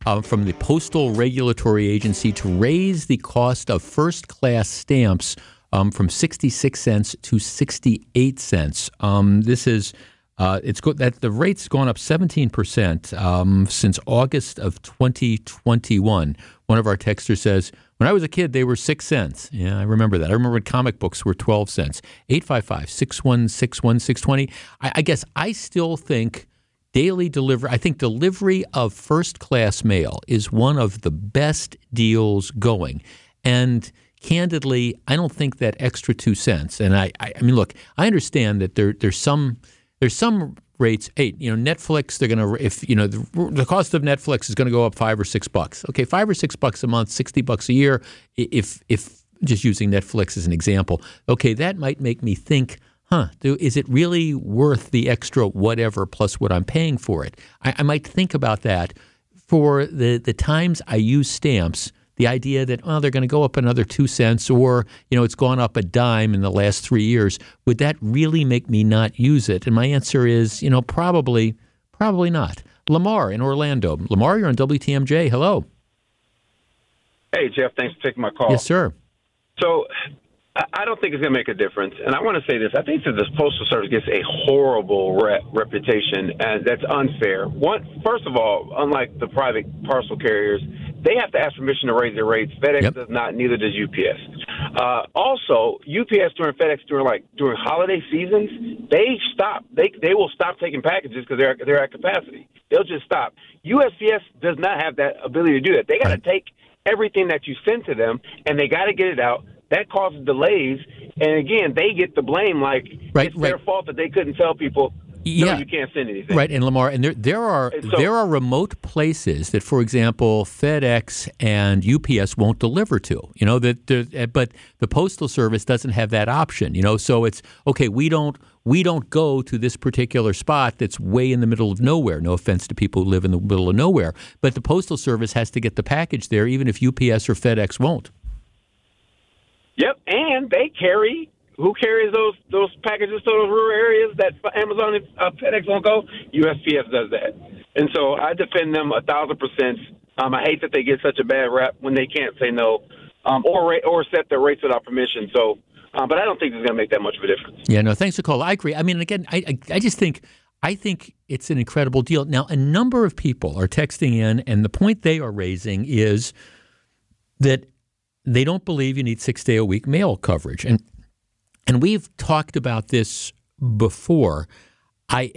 uh, from the Postal Regulatory Agency to raise the cost of first class stamps um, from 66 cents to 68 cents. Um, this is uh, it's go- that the rate's gone up 17 percent um, since August of 2021. One of our texters says, "When I was a kid, they were six cents." Yeah, I remember that. I remember when comic books were 12 cents. 855-616-1620. I, I guess I still think daily delivery. I think delivery of first class mail is one of the best deals going, and candidly, I don't think that extra two cents. And I, I, I mean, look, I understand that there, there's some, there's some rates. Hey, you know, Netflix, they're to, if you know, the, the cost of Netflix is going to go up five or six bucks. Okay, five or six bucks a month, sixty bucks a year. If, if just using Netflix as an example, okay, that might make me think. Huh, is it really worth the extra whatever plus what I'm paying for it? I, I might think about that for the, the times I use stamps the idea that oh they're going to go up another two cents or you know it's gone up a dime in the last three years. Would that really make me not use it? And my answer is you know probably probably not. Lamar in orlando. Lamar you're on wtmj hello. Hey jeff. Thanks for taking my call. Yes sir. So I don't think it's going to make a difference. And I want to say this. I think that this Postal Service gets a horrible rep, reputation, and that's unfair. One, first of all, unlike the private parcel carriers, they have to ask permission to raise their rates. FedEx yep. does not, neither does UPS. Uh, also, UPS during FedEx during like during holiday seasons, they stop. They they will stop taking packages because they're they're at capacity. They'll just stop. USPS does not have that ability to do that. They got to right. take everything that you send to them and they got to get it out that causes delays, and again, they get the blame. Like right, it's right. their fault that they couldn't tell people. Yeah. No, you can't send anything. Right, and Lamar, and there there are so, there are remote places that, for example, FedEx and UPS won't deliver to. You know that, eh, but the postal service doesn't have that option. You know, so it's okay. We don't we don't go to this particular spot that's way in the middle of nowhere. No offense to people who live in the middle of nowhere, but the postal service has to get the package there, even if UPS or FedEx won't. Yep, and they carry who carries those those packages to those rural areas that Amazon and uh, FedEx won't go? USPS does that. And so I defend them a thousand percent. Um, I hate that they get such a bad rap when they can't say no, um, or or set their rates without permission. So, uh, but I don't think it's going to make that much of a difference. Yeah, no, thanks for call. I agree. I mean, again, I, I, I just think I think it's an incredible deal. Now, a number of people are texting in, and the point they are raising is that they don't believe you need six day a week mail coverage, and and we've talked about this before. I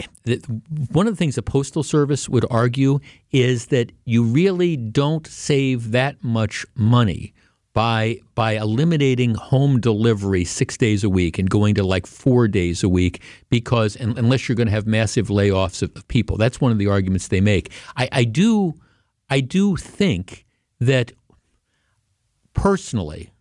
one of the things the postal service would argue is that you really don't save that much money by by eliminating home delivery six days a week and going to like four days a week because un- unless you're going to have massive layoffs of, of people, that's one of the arguments they make. I, I do I do think that personally,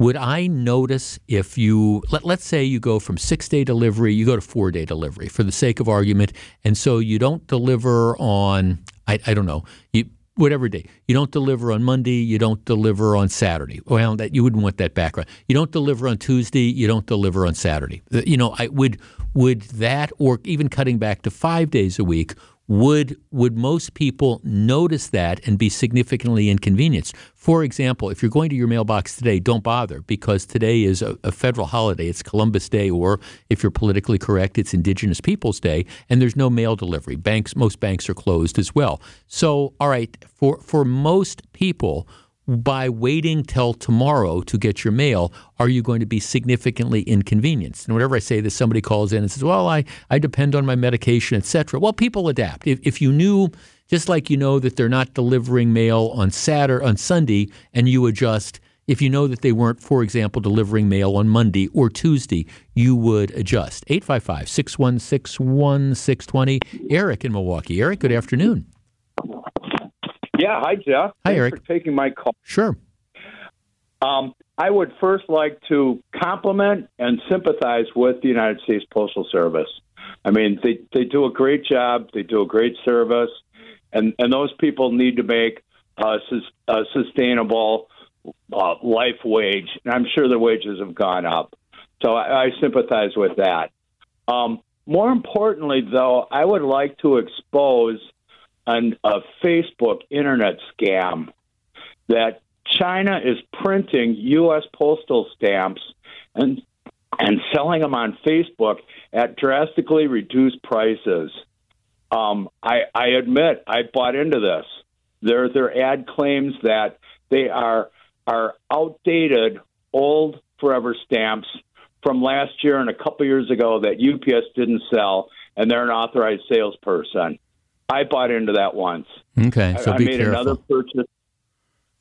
would I notice if you let, let's say you go from six day delivery, you go to four day delivery for the sake of argument, and so you don't deliver on I, I don't know you whatever day you don't deliver on Monday, you don't deliver on Saturday. Well, that you wouldn't want that background. You don't deliver on Tuesday, you don't deliver on Saturday. You know, I would would that or even cutting back to five days a week would would most people notice that and be significantly inconvenienced? For example, if you're going to your mailbox today, don't bother because today is a, a, federal holiday. It's Columbus Day, or if you're politically correct, it's Indigenous Peoples Day, and there's no mail delivery. Banks, most banks are closed as well. So, all right, for for most people by waiting till tomorrow to get your mail, are you going to be significantly inconvenienced? And whenever I say this, somebody calls in and says, "Well, I, I depend on my medication, etc." Well, people adapt. If, if you knew, just like you know that they're not delivering mail on Saturday, on Sunday, and you adjust. If you know that they weren't, for example, delivering mail on Monday or Tuesday, you would adjust. 855 616 1620. Eric in Milwaukee. Eric, good afternoon. Yeah, hi Jeff. Hi Thanks Eric. For taking my call. Sure. Um, I would first like to compliment and sympathize with the United States Postal Service. I mean, they they do a great job. They do a great service, and and those people need to make a, a sustainable uh, life wage. And I'm sure their wages have gone up, so I, I sympathize with that. Um, more importantly, though, I would like to expose an, a Facebook internet scam that China is printing U.S. postal stamps and and selling them on Facebook at drastically reduced prices. Um, I, I admit I bought into this. Their their ad claims that they are are outdated, old forever stamps from last year and a couple years ago that UPS didn't sell, and they're an authorized salesperson. I bought into that once. Okay, so I, I be made careful. another purchase.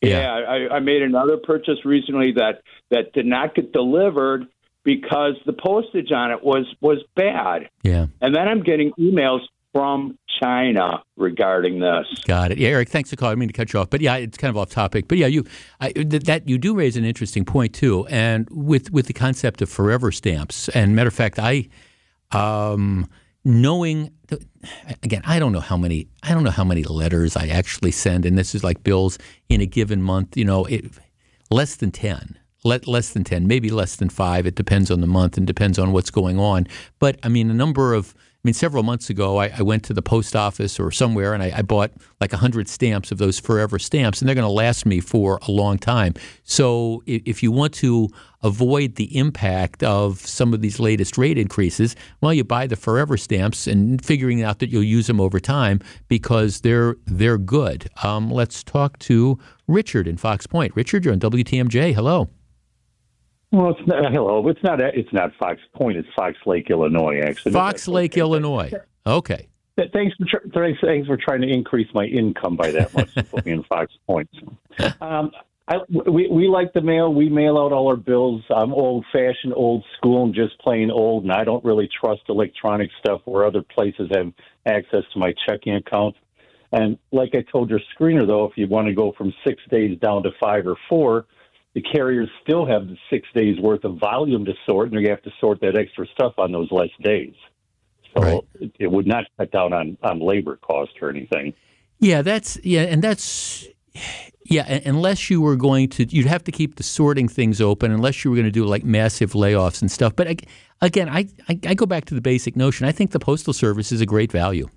Yeah, I, I made another purchase recently that that did not get delivered because the postage on it was was bad. Yeah. And then I'm getting emails from China regarding this. Got it. Yeah, Eric, thanks for calling. I mean to cut you off, but yeah, it's kind of off topic. But yeah, you I, th- that you do raise an interesting point too, and with with the concept of forever stamps. And matter of fact, I um, knowing again, I don't know how many I don't know how many letters I actually send, and this is like bills in a given month. You know, it, less than ten. Let, less than 10, maybe less than five. It depends on the month and depends on what's going on. But I mean, a number of, I mean, several months ago, I, I went to the post office or somewhere and I, I bought like 100 stamps of those forever stamps, and they're going to last me for a long time. So if, if you want to avoid the impact of some of these latest rate increases, well, you buy the forever stamps and figuring out that you'll use them over time because they're they're good. Um, let's talk to Richard in Fox Point. Richard, you're on WTMJ. Hello. Well, it's not, hello. It's not. It's not Fox Point. It's Fox Lake, Illinois. Actually, Fox Lake, Illinois. Okay. Thanks for thanks, thanks for trying to increase my income by that much to put me in Fox Point. Um, I, we we like the mail. We mail out all our bills. I'm old fashioned, old school, and just plain old. And I don't really trust electronic stuff where other places have access to my checking account. And like I told your screener, though, if you want to go from six days down to five or four, the carriers still have the six days worth of volume to sort, and you have to sort that extra stuff on those less days. So it, it would not cut down on, on labor cost or anything. Yeah, that's yeah, and that's yeah. Unless you were going to, you'd have to keep the sorting things open. Unless you were going to do like massive layoffs and stuff. But ag- again, I, I I go back to the basic notion. I think the postal service is a great value.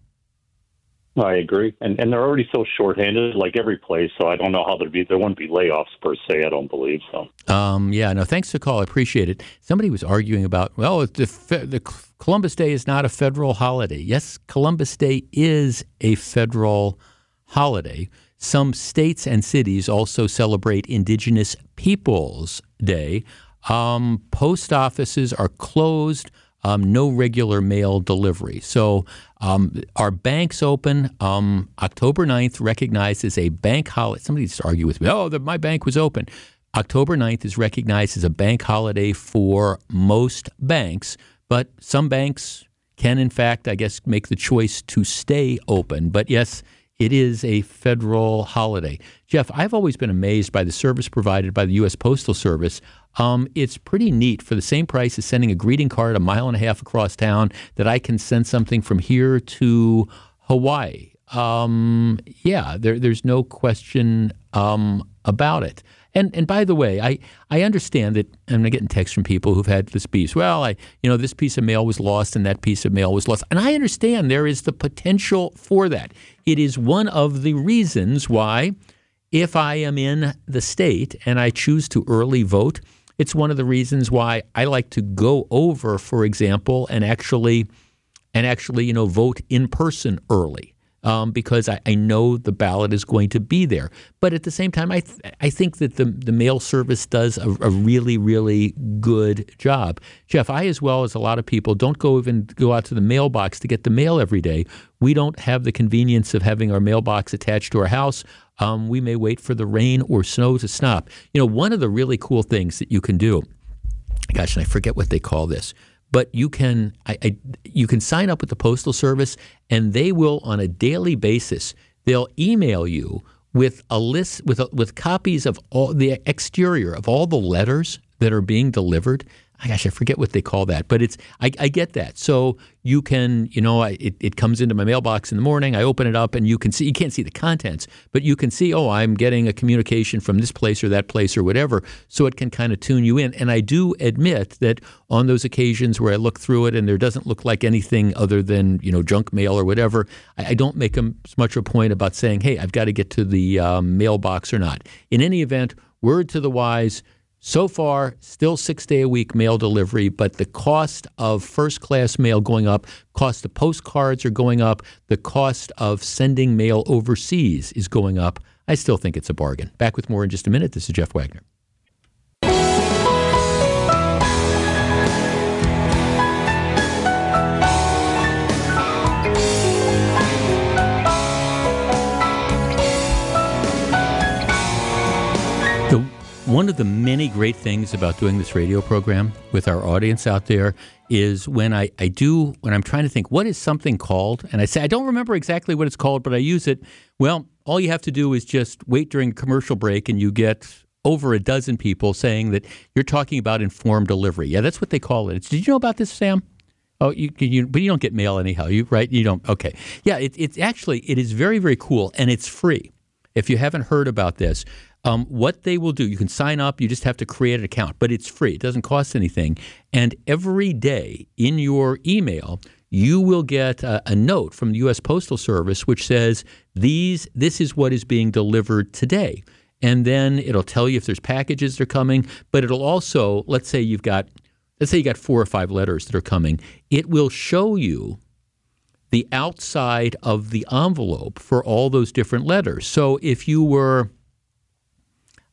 I agree, and and they're already so shorthanded, like every place. So I don't know how there'd be there wouldn't be layoffs per se. I don't believe so. Um, yeah, no, thanks for the call. I appreciate it. Somebody was arguing about well, the the Columbus Day is not a federal holiday. Yes, Columbus Day is a federal holiday. Some states and cities also celebrate Indigenous Peoples Day. Um, post offices are closed. Um, no regular mail delivery. So um, our banks open um, October 9th, recognized as a bank holiday. Somebody to argue with me, oh, the, my bank was open. October 9th is recognized as a bank holiday for most banks, but some banks can, in fact, I guess, make the choice to stay open. But yes, it is a federal holiday. Jeff, I've always been amazed by the service provided by the U.S. Postal Service. Um, it's pretty neat for the same price as sending a greeting card a mile and a half across town that I can send something from here to Hawaii. Um, yeah, there, there's no question um, about it. And and by the way, I, I understand that I'm getting texts from people who've had this piece. Well, I you know this piece of mail was lost and that piece of mail was lost, and I understand there is the potential for that. It is one of the reasons why, if I am in the state and I choose to early vote, it's one of the reasons why I like to go over, for example, and actually and actually you know vote in person early um, because I, I, know the ballot is going to be there. But at the same time, I th- I think that the the mail service does a, a, really really good job. Jeff, I as well as a lot of people don't go even go out to the mailbox to get the mail every day. We don't have the convenience of having our mailbox attached to our house. Um, we may wait for the rain or snow to stop. You know, one of the really cool things that you can do. Gosh, and I forget what they call this but you can I, I, you can sign up with the postal service and they will on a daily basis they'll email you with a list with a, with copies of all the exterior of all the letters that are being delivered gosh, I forget what they call that, but it's I, I get that. So you can, you know, I, it, it comes into my mailbox in the morning. I open it up, and you can see you can't see the contents, but you can see, oh, I'm getting a communication from this place or that place or whatever. So it can kind of tune you in. And I do admit that on those occasions where I look through it and there doesn't look like anything other than you know junk mail or whatever, I, I don't make as much of a point about saying, hey, I've got to get to the um, mailbox or not. In any event, word to the wise so far, still six day a week mail delivery, but the cost of first class mail going up, cost of postcards are going up, the cost of sending mail overseas is going up. I still think it's a bargain. Back with more in just a minute. This is Jeff Wagner. One of the many great things about doing this radio program with our audience out there is when I, I do, when I'm trying to think, what is something called? And I say, I don't remember exactly what it's called, but I use it. Well, all you have to do is just wait during a commercial break and you get over a dozen people saying that you're talking about informed delivery. Yeah, that's what they call it. It's, did you know about this, Sam? Oh, you, you, but you don't get mail anyhow. You right? You don't. Okay. Yeah, it, it's actually it is very very cool and it's free. If you haven't heard about this, um, what they will do, you can sign up, you just have to create an account, but it's free. It doesn't cost anything. And every day in your email, you will get a, a, note from the U.S. Postal Service which says these this is what is being delivered today, and then it'll tell you if there's packages that are coming. But it'll also let's say you've got let's say you got four or five letters that are coming. It will show you the outside of the envelope for all those different letters. So if you were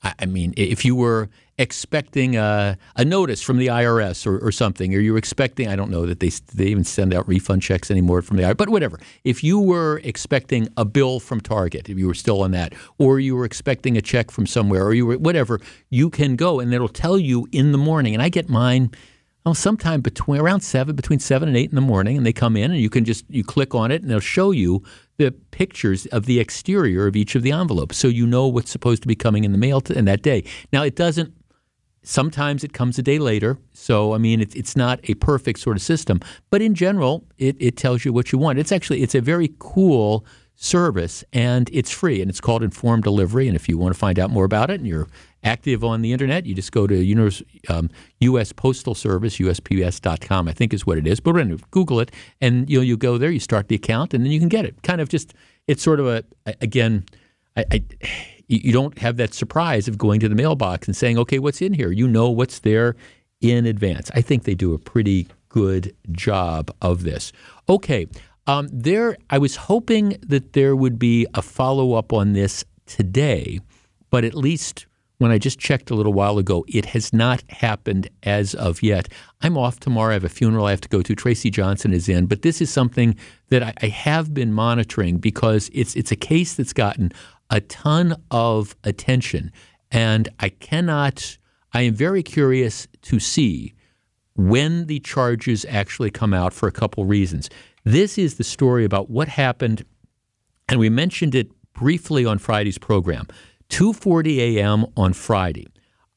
I mean, if you were expecting a, a notice from the IRS or, or, something, or you were expecting, I don't know that they, they even send out refund checks anymore from the IRS, but whatever. If you were expecting a bill from Target, if you were still on that, or you were expecting a check from somewhere, or you were whatever, you can go and it'll tell you in the morning. And I get mine sometime between around seven, between seven and eight in the morning, and they come in, and you can just you click on it, and they'll show you the pictures of the exterior of each of the envelopes, so you know what's supposed to be coming in the mail in that day. Now, it doesn't. Sometimes it comes a day later, so I mean it, it's not a perfect sort of system, but in general, it, it tells you what you want. It's actually it's a very cool service and it's free and it's called informed delivery and if you want to find out more about it and you're active on the internet, you just go to univers- um, U.S. Postal Service, USPS.com, I think is what it is. But anyway, Google it, and you know, you go there, you start the account, and then you can get it. Kind of just, it's sort of a, again, I, I you don't have that surprise of going to the mailbox and saying, okay, what's in here? You know what's there in advance. I think they do a pretty good job of this. Okay, um, there. I was hoping that there would be a follow up on this today, but at least when I just checked a little while ago, it has not happened as of yet. I'm off tomorrow. I have a funeral I have to go to. Tracy Johnson is in, but this is something that I, I have been monitoring because it's it's a case that's gotten a ton of attention, and I cannot. I am very curious to see when the charges actually come out for a couple reasons. This is the story about what happened, and we mentioned it briefly on Friday's program. 2:40 a.m. on Friday.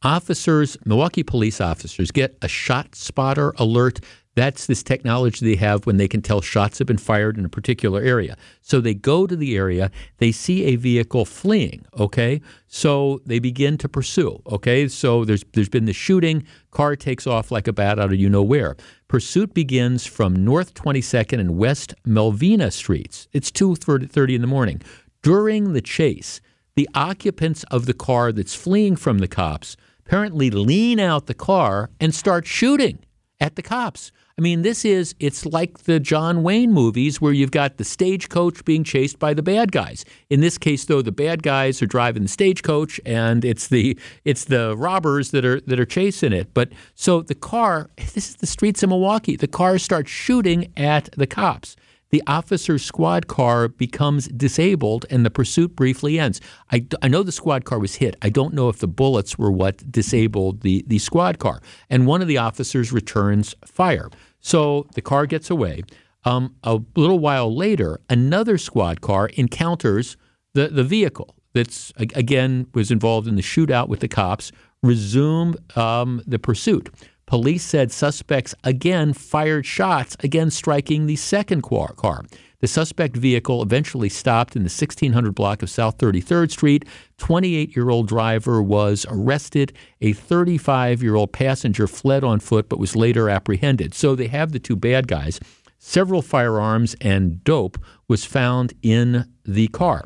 Officers, Milwaukee police officers get a shot spotter alert. That's this technology they have when they can tell shots have been fired in a particular area. So they go to the area, they see a vehicle fleeing, okay? So they begin to pursue, okay? So there's there's been the shooting, car takes off like a bat out of you know where. Pursuit begins from North 22nd and West Melvina streets. It's 2:30 in the morning. During the chase, the occupants of the car that's fleeing from the cops apparently lean out the car and start shooting at the cops. I mean, this is, it's like the John Wayne movies where you've got the stagecoach being chased by the bad guys. In this case, though, the bad guys are driving the stagecoach and it's the, it's the robbers that are, that are chasing it. But so the car, this is the streets of Milwaukee, the car starts shooting at the cops the officer's squad car becomes disabled and the pursuit briefly ends. I, I know the squad car was hit. I don't know if the bullets were what disabled the, the squad car. And one of the officers returns fire. So the car gets away. Um, a little while later, another squad car encounters the, the vehicle that's, again, was involved in the shootout with the cops, resume um, the pursuit. Police said suspects again fired shots, again striking the second car. The suspect vehicle eventually stopped in the 1600 block of South 33rd Street. 28 year old driver was arrested. A 35 year old passenger fled on foot but was later apprehended. So they have the two bad guys. Several firearms and dope was found in the car.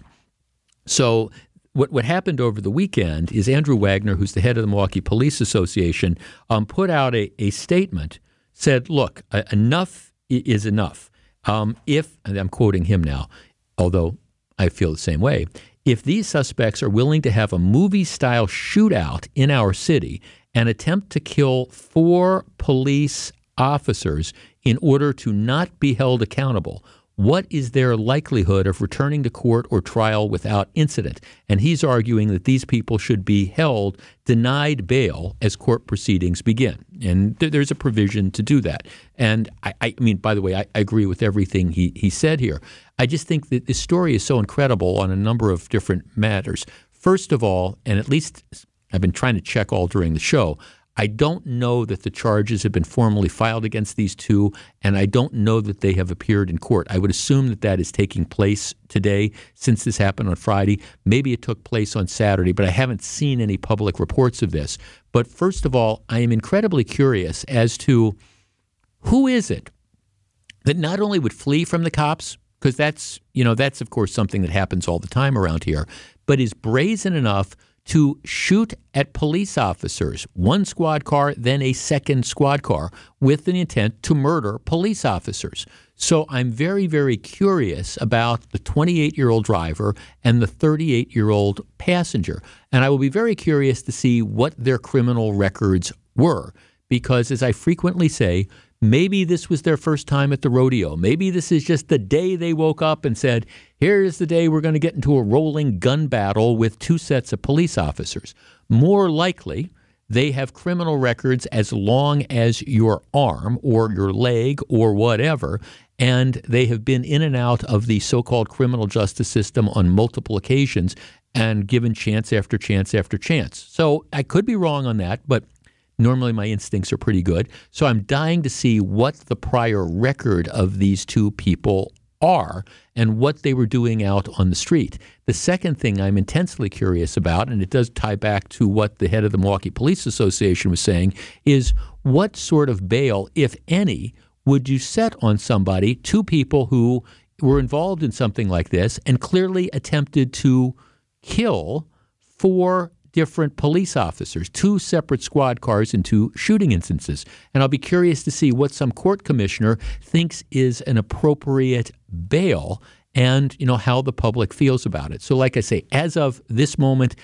So what what happened over the weekend is Andrew Wagner, who's the head of the Milwaukee Police Association, um, put out a, a statement. Said, "Look, enough is enough. Um, if and I'm quoting him now, although I feel the same way. If these suspects are willing to have a movie-style shootout in our city and attempt to kill four police officers in order to not be held accountable." What is their likelihood of returning to court or trial without incident? And he's arguing that these people should be held denied bail as court proceedings begin. And th- there's a provision to do that. And I, I mean, by the way, I, I, agree with everything he, he said here. I just think that this story is so incredible on a number of different matters. First of all, and at least I've been trying to check all during the show, I don't know that the charges have been formally filed against these two, and I don't know that they have appeared in court. I would assume that that is taking place today since this happened on Friday. Maybe it took place on Saturday, but I haven't seen any public reports of this. But first of all, I am incredibly curious as to who is it that not only would flee from the cops, because that's, you know, that's of course something that happens all the time around here, but is brazen enough to shoot at police officers, one squad car, then a second squad car, with the intent to murder police officers. So I'm very, very curious about the 28 year old driver and the 38 year old passenger. And I will be very curious to see what their criminal records were. Because, as I frequently say, Maybe this was their first time at the rodeo. Maybe this is just the day they woke up and said, Here's the day we're going to get into a rolling gun battle with two sets of police officers. More likely, they have criminal records as long as your arm or your leg or whatever, and they have been in and out of the so called criminal justice system on multiple occasions and given chance after chance after chance. So I could be wrong on that, but Normally, my instincts are pretty good. So I'm dying to see what the prior record of these two people are and what they were doing out on the street. The second thing I'm intensely curious about, and it does tie back to what the head of the Milwaukee Police Association was saying, is what sort of bail, if any, would you set on somebody, two people who were involved in something like this and clearly attempted to kill four different police officers, two separate squad cars in two shooting instances. And I'll be curious to see what some court commissioner thinks is an appropriate bail and, you know, how the public feels about it. So like I say, as of this moment,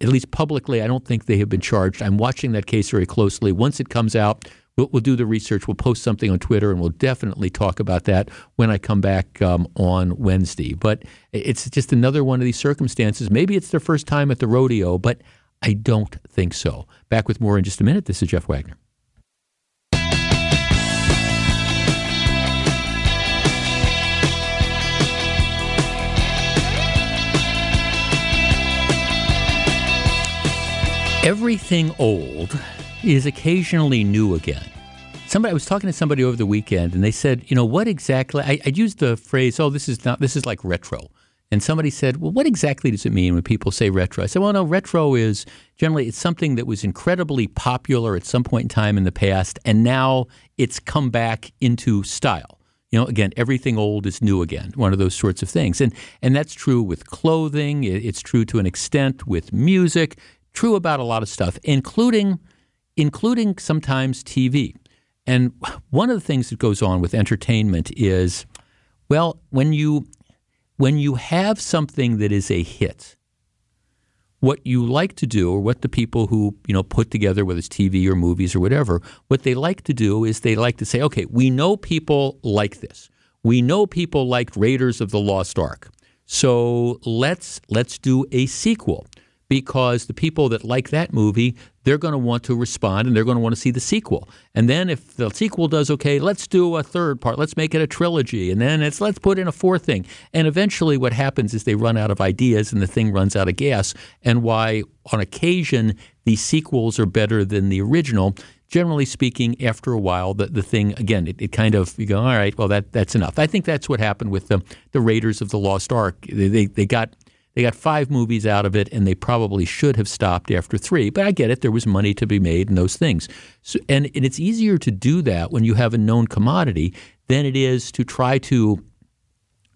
at least publicly, I don't think they have been charged. I'm watching that case very closely. Once it comes out, we'll, we'll do the research. We'll post something on Twitter, and we'll definitely talk about that when I come back um, on Wednesday. But it's just another one of these circumstances. Maybe it's their first time at the rodeo, but I don't think so. Back with more in just a minute. This is Jeff Wagner. Everything old is occasionally new again. Somebody, I was talking to somebody over the weekend, and they said, "You know what exactly?" I, I used the phrase, "Oh, this is not. This is like retro." And somebody said, "Well, what exactly does it mean when people say retro?" I said, "Well, no, retro is generally it's something that was incredibly popular at some point in time in the past, and now it's come back into style." You know, again, everything old is new again. One of those sorts of things, and and that's true with clothing. It's true to an extent with music true about a lot of stuff, including including sometimes TV. And one of the things that goes on with entertainment is, well, when you when you have something that is a hit, what you like to do, or what the people who you know put together, whether it's TV or movies or whatever, what they like to do is they like to say, okay, we know people like this. We know people liked Raiders of the Lost Ark. So let's let's do a sequel because the people that like that movie, they're going to want to respond and they're going to want to see the sequel. And then if the sequel does okay, let's do a third part. Let's make it a trilogy. And then it's let's put in a fourth thing. And eventually what happens is they run out of ideas and the thing runs out of gas. And why on occasion the sequels are better than the original generally speaking, after a while, the, the thing again, it, it, kind of you go, all right, well that that's enough. I think that's what happened with the the Raiders of the Lost Ark. They they, they got they got five movies out of it, and they probably should have stopped after three. But I get it; there was money to be made and those things. So, and, and it's easier to do that when you have a known commodity than it is to try to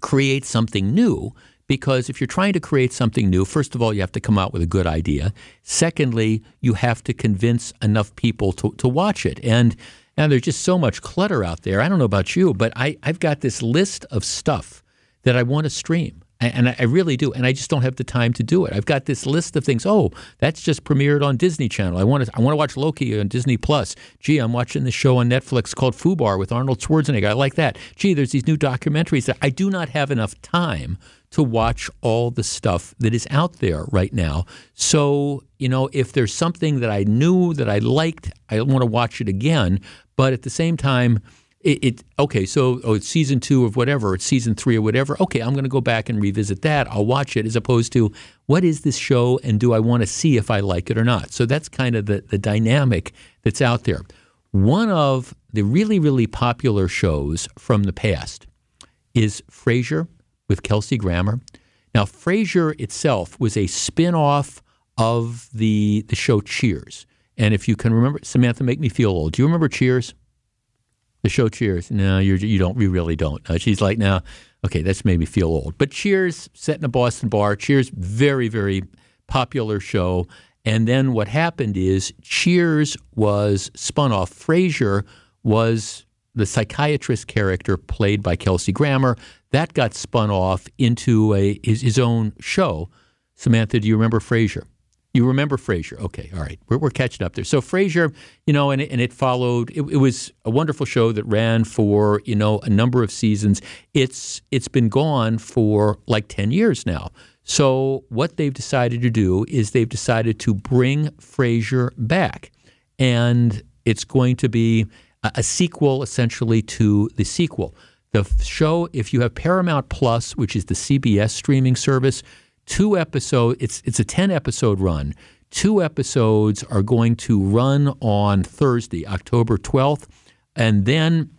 create something new. Because if you're trying to create something new, first of all, you have to come out with a good idea. Secondly, you have to convince enough people to, to watch it. And and there's just so much clutter out there. I don't know about you, but I, I've got this list of stuff that I want to stream and I really do, and I just don't have the time to do it. I've got this list of things. Oh, that's just premiered on Disney Channel. I want to I want to watch Loki on Disney Plus. Gee, I'm watching this show on Netflix called Fubar with Arnold Schwarzenegger. I like that. Gee, there's these new documentaries that I do not have enough time to watch all the stuff that is out there right now. So, you know, if there's something that I knew that I liked, I want to watch it again, but at the same time, it, it, okay so oh it's season two of whatever it's season three or whatever. Okay i'm going to go back and revisit that. I'll watch it as opposed to what is this show and do i want to see if i like it or not? So that's kind of the, the dynamic that's out there. One of the really really popular shows from the past is frasier with kelsey grammer. Now frasier itself was a spin-off of the the show cheers. And if you can remember samantha make me feel old. Do you remember cheers the show Cheers. No, you're, you don't. You really don't. Uh, she's like, now, okay, that's made me feel old. But Cheers, set in a Boston bar. Cheers, very, very popular show. And then what happened is Cheers was spun off. Frasier was the psychiatrist character played by Kelsey Grammer. That got spun off into a his, his own show. Samantha, do you remember Frasier? You remember Frasier? Okay, all right, we're, we're catching up there. So Frasier, you know, and it, and it followed. It, it, was a wonderful show that ran for you know a number of seasons. It's it's been gone for like ten years now. So what they've decided to do is they've decided to bring Frasier back, and it's going to be a, a sequel essentially to the sequel. The show, if you have Paramount Plus, which is the CBS streaming service, two episodes. It's it's a ten episode run. Two episodes are going to run on Thursday, October twelfth, and then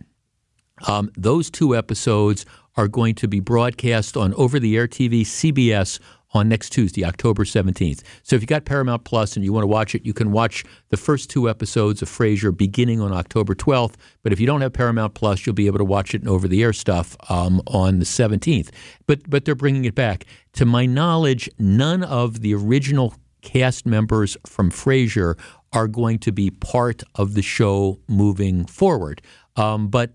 um, those two episodes are going to be broadcast on over the air TV CBS on next Tuesday, October 17th. So if you got Paramount Plus and you want to watch it, you can watch the first two episodes of Frasier beginning on October 12th. But if you don't have Paramount Plus, you'll be able to watch it in over the air stuff um, on the 17th. But but they're bringing it back. To my knowledge, none of the original cast members from Frasier are going to be part of the show moving forward. Um, but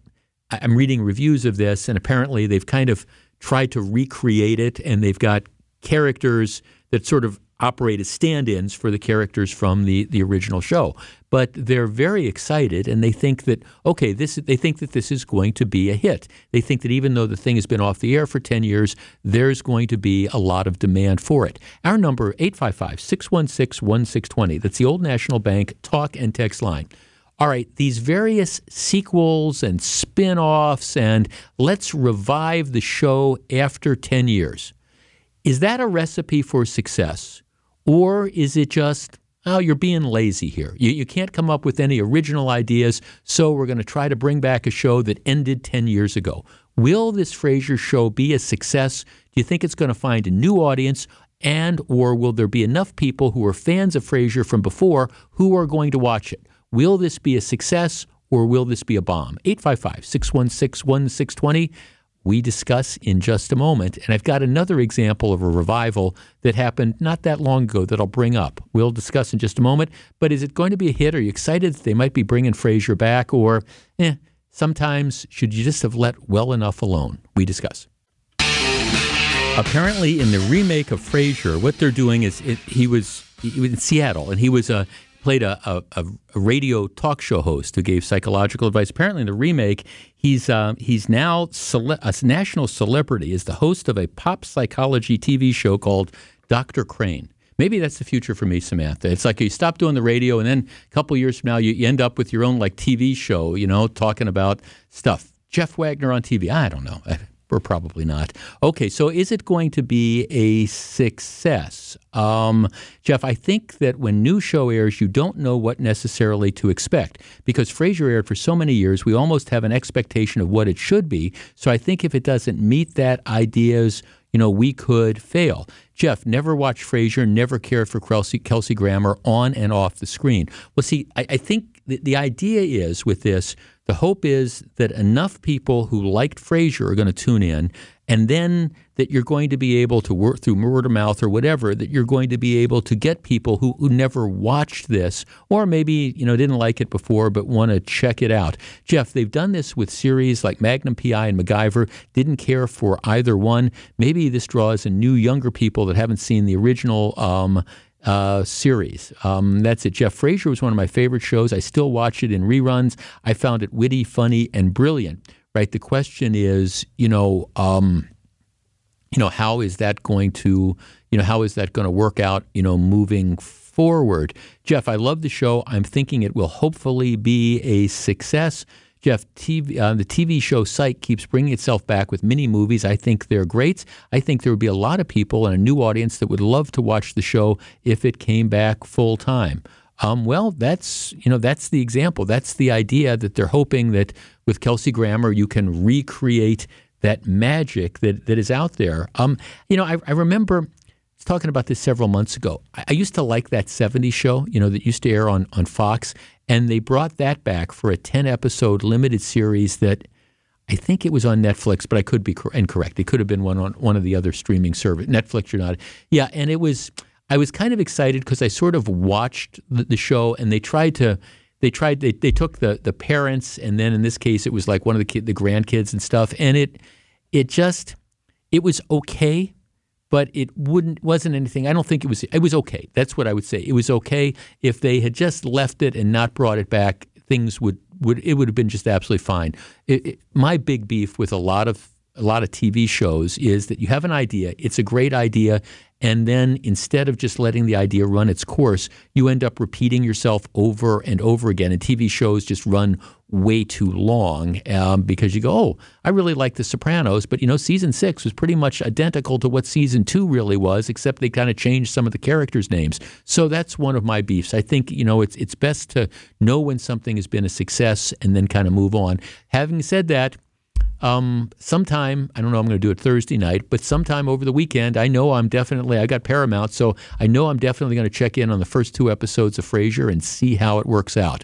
I'm reading reviews of this, and apparently they've kind of tried to recreate it, and they've got characters that sort of operate as stand-ins for the characters from the, the original show. But they're very excited and they think that okay, this they think that this is going to be a hit. They think that even though the thing has been off the air for 10 years, there's going to be a lot of demand for it. Our number 855-616-1620. That's the Old National Bank talk and text line. All right, these various sequels and spin-offs and let's revive the show after 10 years. Is that a recipe for success? Or is it just, oh, you're being lazy here? You, you can't come up with any original ideas, so we're going to try to bring back a show that ended 10 years ago. Will this Frasier show be a success? Do you think it's going to find a new audience? And or will there be enough people who are fans of Frasier from before who are going to watch it? Will this be a success or will this be a bomb? 855 616 1620 we discuss in just a moment. And I've got another example of a revival that happened not that long ago that I'll bring up. We'll discuss in just a moment. But is it going to be a hit? Are you excited that they might be bringing Frasier back? Or, eh, sometimes should you just have let well enough alone? We discuss. Apparently, in the remake of Frasier, what they're doing is it, he was he was in Seattle and he was a played a, a, a, radio talk show host who gave psychological advice. Apparently, in the remake, he's uh, he's now cele- a national celebrity. Is the host of a pop psychology TV show called Dr. Crane. Maybe that's the future for me, Samantha. It's like you stop doing the radio, and then a couple years from now, you, you end up with your own like TV show. You know, talking about stuff. Jeff Wagner on TV. I don't know. Or probably not. Okay, so is it going to be a success? Um, Jeff, I think that when new show airs, you don't know what necessarily to expect because Frasier aired for so many years, we almost have an expectation of what it should be. So I think if it doesn't meet that, ideas, you know, we could fail. Jeff, never watched Frasier, never cared for Kelsey, Kelsey Grammer on and off the screen. Well, see, I, I think the, the idea is with this the hope is that enough people who liked Frasier are going to tune in, and then that you're going to be able to work through word of mouth or whatever, that you're going to be able to get people who, who never watched this or maybe, you know, didn't like it before but want to check it out. Jeff, they've done this with series like Magnum PI and MacGyver, didn't care for either one. Maybe this draws in new, younger people that haven't seen the original um, uh, series. Um, that's it. Jeff Frasier was one of my favorite shows. I still watch it in reruns. I found it witty, funny, and brilliant. Right. The question is, you know, um, you know, how is that going to, you know, how is that going to work out, you know, moving forward? Jeff, I love the show. I'm thinking it will hopefully be a success. Jeff, TV, uh, the TV show Psych keeps bringing itself back with mini movies. I think they're great. I think there would be a lot of people and a new audience that would love to watch the show if it came back full time. Um, well, that's you know that's the example. That's the idea that they're hoping that with Kelsey Grammer you can recreate that magic that that is out there. Um, you know, I, I remember talking about this several months ago. I, I used to like that '70s show, you know, that used to air on on Fox, and they brought that back for a 10 episode limited series that I think it was on Netflix, but I could be incorrect. It could have been one on one of the other streaming service, Netflix or not. Yeah, and it was. I was kind of excited because I sort of watched the, the, show, and they tried to. They tried. They, they took the the parents, and then in this case, it was like one of the the grandkids and stuff, and it it just it was okay, but it wouldn't wasn't anything. I don't think it was. It was okay. That's what I would say. It was okay if they had just left it and not brought it back. Things would would it would have been just absolutely fine. It, it, my big beef with a lot of a lot of TV shows is that you have an idea, it's a great idea, and then instead of just letting the idea run its course, you end up repeating yourself over and over again. And TV shows just run way too long um, because you go, oh, I really like The Sopranos, but you know, season six was pretty much identical to what season two really was, except they kind of changed some of the characters' names. So that's one of my beefs. I think you know it's it's best to know when something has been a success and then kind of move on. Having said that um, sometime, I don't know, I'm going to do it Thursday night, but sometime over the weekend, I know I'm definitely, I got Paramount, so I know I'm definitely going to check in on the first two episodes of Frasier and see how it works out.